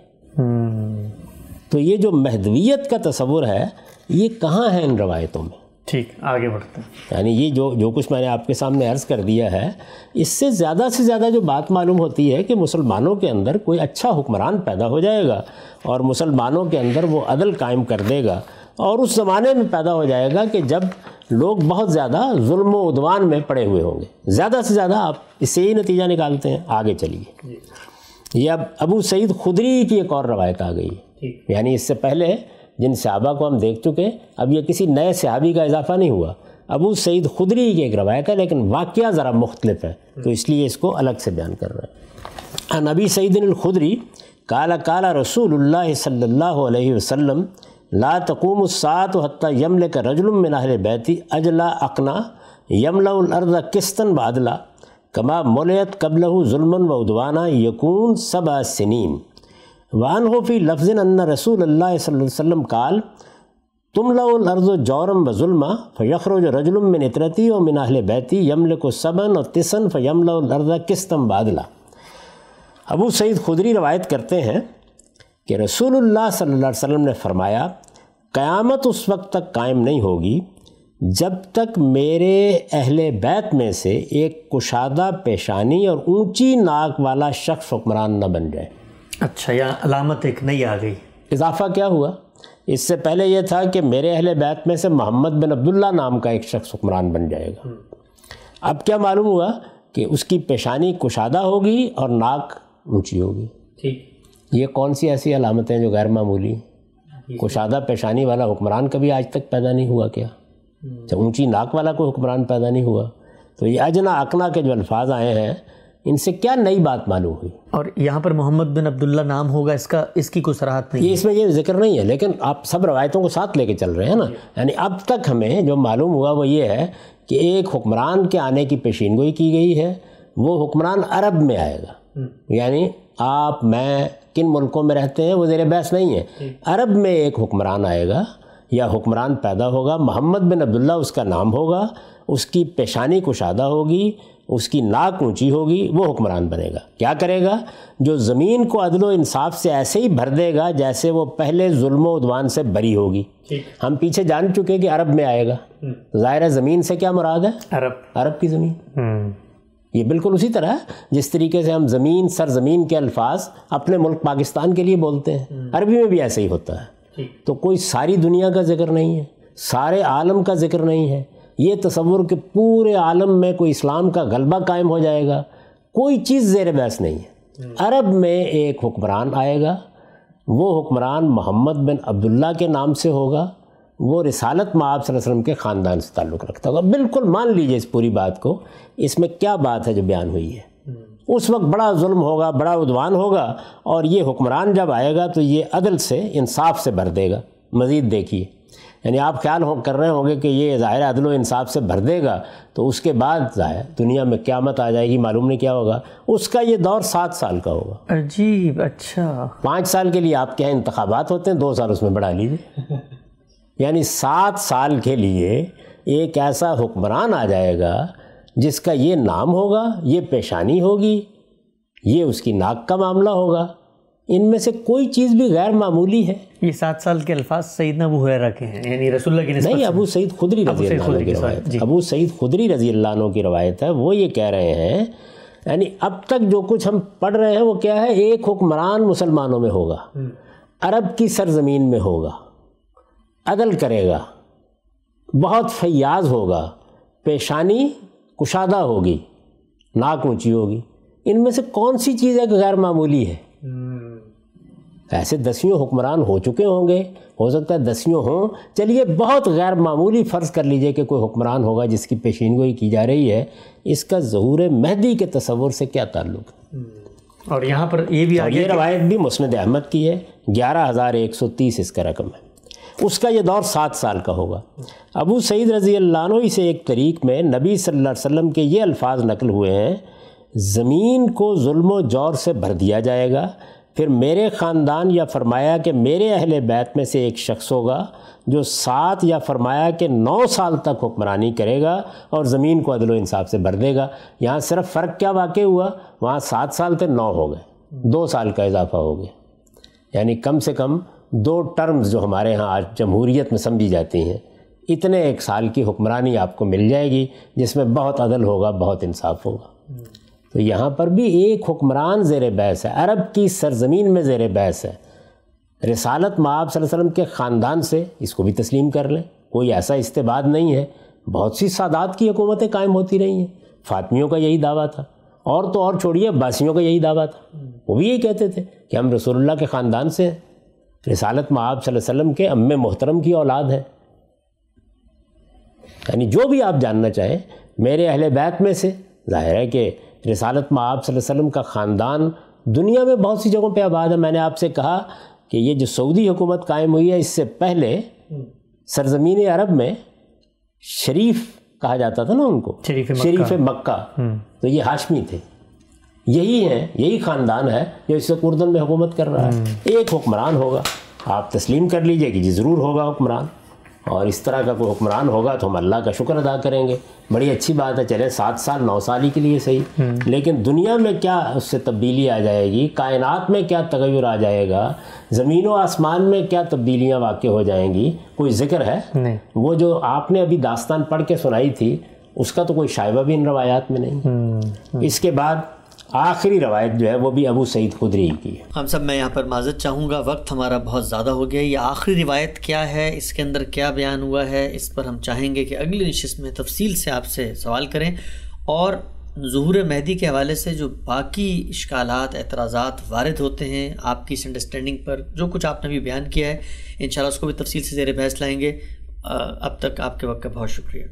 S2: تو یہ جو مہدویت کا تصور ہے یہ کہاں ہے ان روایتوں میں؟
S1: ٹھیک آگے بڑھتے ہیں۔
S2: یعنی یہ جو جو کچھ میں نے آپ کے سامنے عرض کر دیا ہے اس سے زیادہ سے زیادہ جو بات معلوم ہوتی ہے کہ مسلمانوں کے اندر کوئی اچھا حکمران پیدا ہو جائے گا اور مسلمانوں کے اندر وہ عدل قائم کر دے گا۔ اور اس زمانے میں پیدا ہو جائے گا کہ جب لوگ بہت زیادہ ظلم و عدوان میں پڑے ہوئے ہوں گے۔ زیادہ سے زیادہ آپ اس سے ہی نتیجہ نکالتے ہیں آگے چلیے۔ جی۔ یہ اب ابو سعید خدری کی ایک اور روایت آ گئی۔ ہے یعنی اس سے پہلے جن صحابہ کو ہم دیکھ چکے اب یہ کسی نئے صحابی کا اضافہ نہیں ہوا۔ ابو سعید خدری کی ایک روایت ہے لیکن واقعہ ذرا مختلف ہے۔ تو اس لیے اس کو الگ سے بیان کر رہے ہیں۔ نبی سعید الخدری کالا کالا رسول اللہ صلی اللہ علیہ وسلم لا تقوم الساعت حتیٰ یمل کا رجل من اہل بیتی اجلا اقنا یملا الارض کستن بادلہ کما مولیت قبل ظلم و ادوانہ یقون سبا سنین وان ہو فی لفظ ان رسول اللہ صلی اللہ علیہ وسلم کال تم لو الارض و جورم و ظلم فیخر جو رجلم من اطرتی و من اہل بیتی یمل کو صبن و تسن فیم الارض کستم بادلہ ابو سعید خدری روایت کرتے ہیں کہ رسول اللہ صلی اللہ علیہ وسلم نے فرمایا قیامت اس وقت تک قائم نہیں ہوگی جب تک میرے اہل بیت میں سے ایک کشادہ پیشانی اور اونچی ناک والا شخص حکمران نہ بن جائے۔
S1: اچھا یا علامت ایک نئی آ گئی۔
S2: اضافہ کیا ہوا؟ اس سے پہلے یہ تھا کہ میرے اہل بیت میں سے محمد بن عبداللہ نام کا ایک شخص حکمران بن جائے گا۔ اب کیا معلوم ہوا کہ اس کی پیشانی کشادہ ہوگی اور ناک اونچی ہوگی؟ ٹھیک۔ یہ کون سی ایسی علامتیں جو غیر معمولی کشادہ پیشانی والا حکمران کبھی آج تک پیدا نہیں ہوا کیا؟ اونچی ناک والا کوئی حکمران پیدا نہیں ہوا تو یہ اجنا اقنا کے جو الفاظ آئے ہیں ان سے کیا نئی بات معلوم ہوئی؟
S1: اور یہاں پر محمد بن عبداللہ نام ہوگا اس کا اس کی کوئی سراحت نہیں
S2: یہ اس میں یہ ذکر نہیں ہے لیکن آپ سب روایتوں کو ساتھ لے کے چل رہے ہیں نا۔ یعنی اب تک ہمیں جو معلوم ہوا وہ یہ ہے کہ ایک حکمران کے آنے کی پیشین گوئی کی گئی ہے وہ حکمران عرب میں آئے گا۔ یعنی آپ میں کن ملکوں میں رہتے ہیں وہ زیر بحث نہیں ہے عرب میں ایک حکمران آئے گا یا حکمران پیدا ہوگا محمد بن عبداللہ اس کا نام ہوگا اس کی پیشانی کشادہ ہوگی اس کی ناک اونچی ہوگی وہ حکمران بنے گا۔ کیا کرے گا؟ جو زمین کو عدل و انصاف سے ایسے ہی بھر دے گا جیسے وہ پہلے ظلم و ادوان سے بری ہوگی۔ ہم پیچھے جان چکے کہ عرب میں آئے گا۔ ظاہر زمین سے کیا مراد ہے؟
S1: عرب۔
S2: عرب کی زمین۔ یہ بالکل اسی طرح جس طریقے سے ہم زمین سر زمین کے الفاظ اپنے ملک پاکستان کے لیے بولتے ہیں۔ عربی میں بھی ایسے ہی ہوتا ہے۔ تو کوئی ساری دنیا کا ذکر نہیں ہے سارے عالم کا ذکر نہیں ہے۔ یہ تصور کہ پورے عالم میں کوئی اسلام کا غلبہ قائم ہو جائے گا کوئی چیز زیر بحث نہیں ہے۔ عرب میں ایک حکمران آئے گا وہ حکمران محمد بن عبداللہ کے نام سے ہوگا۔ وہ رسالت میں آپ صلی اللہ علیہ وسلم کے خاندان سے تعلق رکھتا ہوگا۔ بالکل مان لیجیے اس پوری بات کو اس میں کیا بات ہے جو بیان ہوئی ہے؟ اس وقت بڑا ظلم ہوگا بڑا عدوان ہوگا اور یہ حکمران جب آئے گا تو یہ عدل سے انصاف سے بھر دے گا۔ مزید دیکھیے۔ یعنی آپ خیال ہو کر رہے ہوں گے کہ یہ ظاہر عدل و انصاف سے بھر دے گا تو اس کے بعد ظاہر دنیا میں قیامت آ جائے گی معلوم نہیں کیا ہوگا۔ اس کا یہ دور سات سال کا ہوگا۔
S1: عجیب اچھا۔
S2: پانچ سال کے لیے آپ کے یہاں انتخابات ہوتے ہیں دو سال اس میں بڑھا لیجیے (laughs) یعنی سات سال کے لیے ایک ایسا حکمران آ جائے گا جس کا یہ نام ہوگا یہ پیشانی ہوگی یہ اس کی ناک کا معاملہ ہوگا۔ ان میں سے کوئی چیز بھی غیر معمولی ہے۔
S1: یہ سات سال کے الفاظ سیدنا ابو حریرہ کے ہیں یعنی رسول اللہ کی
S2: نہیں ابو سعید خدری رضی اللہ عنہ کی روایت جی۔ ابو سعید خدری رضی اللہ عنہ کی روایت ہے۔ وہ یہ کہہ رہے ہیں یعنی اب تک جو کچھ ہم پڑھ رہے ہیں وہ کیا ہے؟ ایک حکمران مسلمانوں میں ہوگا۔ عرب کی سرزمین میں ہوگا۔ عدل کرے گا بہت فیاض ہوگا پیشانی کشادہ ہوگی ناک اونچی ہوگی۔ ان میں سے کون سی چیز ہے کہ غیر معمولی ہے؟ ایسے دسیوں حکمران ہو چکے ہوں گے ہو سکتا ہے دسیوں ہوں۔ چلیے بہت غیر معمولی فرض کر لیجیے کہ کوئی حکمران ہوگا جس کی پیشین گوئی کی جا رہی ہے۔ اس کا ظہور مہدی کے تصور سے کیا تعلق؟ ہے
S1: اور یہاں پر یہ بھی
S2: یہ روایت بھی مسند احمد کی ہے گیارہ ہزار ایک سو تیس اس کا رقم ہے۔ اس کا یہ دور سات سال کا ہوگا۔ ابو سعید رضی اللہ عنہ سے ایک طریق میں نبی صلی اللہ علیہ وسلم کے یہ الفاظ نقل ہوئے ہیں، زمین کو ظلم و جور سے بھر دیا جائے گا، پھر میرے خاندان یا فرمایا کہ میرے اہل بیت میں سے ایک شخص ہوگا جو سات یا فرمایا کہ نو سال تک حکمرانی کرے گا اور زمین کو عدل و انصاف سے بھر دے گا۔ یہاں صرف فرق کیا واقع ہوا؟ وہاں سات سال تھے نو ہو گئے، دو سال کا اضافہ ہو گیا۔ یعنی کم سے کم دو ٹرمز جو ہمارے ہاں آج جمہوریت میں سمجھی جاتی ہیں، اتنے ایک سال کی حکمرانی آپ کو مل جائے گی جس میں بہت عدل ہوگا، بہت انصاف ہوگا۔ تو یہاں پر بھی ایک حکمران زیر بحث ہے، عرب کی سرزمین میں زیر بحث ہے۔ رسالت معاب صلی اللہ علیہ وسلم کے خاندان سے اس کو بھی تسلیم کر لیں۔ کوئی ایسا استباد نہیں ہے۔ بہت سی سادات کی حکومتیں قائم ہوتی رہی ہیں۔ فاطمیوں کا یہی دعویٰ تھا۔ اور تو اور چھوڑیے، عباسیوں کا یہی دعویٰ تھا۔ وہ بھی یہی کہتے تھے کہ ہم رسول اللہ کے خاندان سے ہیں۔ رسالت معاب صلی اللہ علیہ وسلم کے ام محترم کی اولاد ہے یعنی جو بھی آپ جاننا چاہیں میرے اہل بیت میں سے۔ ظاہر ہے کہ رسالت معاب صلی اللہ علیہ وسلم کا خاندان دنیا میں بہت سی جگہوں پہ آباد ہے۔ میں نے آپ سے کہا کہ یہ جو سعودی حکومت قائم ہوئی ہے اس سے پہلے سرزمین عرب میں شریف کہا جاتا تھا نا ان کو۔
S1: شریف
S2: شریف مکہ۔ تو یہ ہاشمی تھے۔ یہی ہے یہی خاندان ہے جو اس سے اردن میں حکومت کر رہا ہے۔ ایک حکمران ہوگا۔ آپ تسلیم کر لیجیے کہ جی ضرور ہوگا حکمران۔ اور اس طرح کا کوئی حکمران ہوگا تو ہم اللہ کا شکر ادا کریں گے۔ بڑی اچھی بات ہے چلے سات سال نو سال ہی کے لیے صحیح۔ لیکن دنیا میں کیا اس سے تبدیلی آ جائے گی؟ کائنات میں کیا تغیر آ جائے گا؟ زمین و آسمان میں کیا تبدیلیاں واقع ہو جائیں گی؟ کوئی ذکر ہے؟ وہ جو آپ نے ابھی داستان پڑھ کے سنائی تھی اس کا تو کوئی شائبہ بھی ان روایات میں نہیں۔ اس کے بعد آخری روایت جو ہے وہ بھی ابو سعید خدری کی ہے۔
S1: ہم سب میں یہاں پر معذرت چاہوں گا، وقت ہمارا بہت زیادہ ہو گیا یہ آخری روایت کیا ہے؟ اس کے اندر کیا بیان ہوا ہے؟ اس پر ہم چاہیں گے کہ اگلی نشست میں تفصیل سے آپ سے سوال کریں۔ اور ظہور مہدی کے حوالے سے جو باقی اشکالات، اعتراضات وارد ہوتے ہیں، آپ کی اس انڈرسٹینڈنگ پر جو کچھ آپ نے بھی بیان کیا ہے، انشاءاللہ اس کو بھی تفصیل سے زیر بحث لائیں گے۔ اب تک آپ کے وقت کا بہت شکریہ۔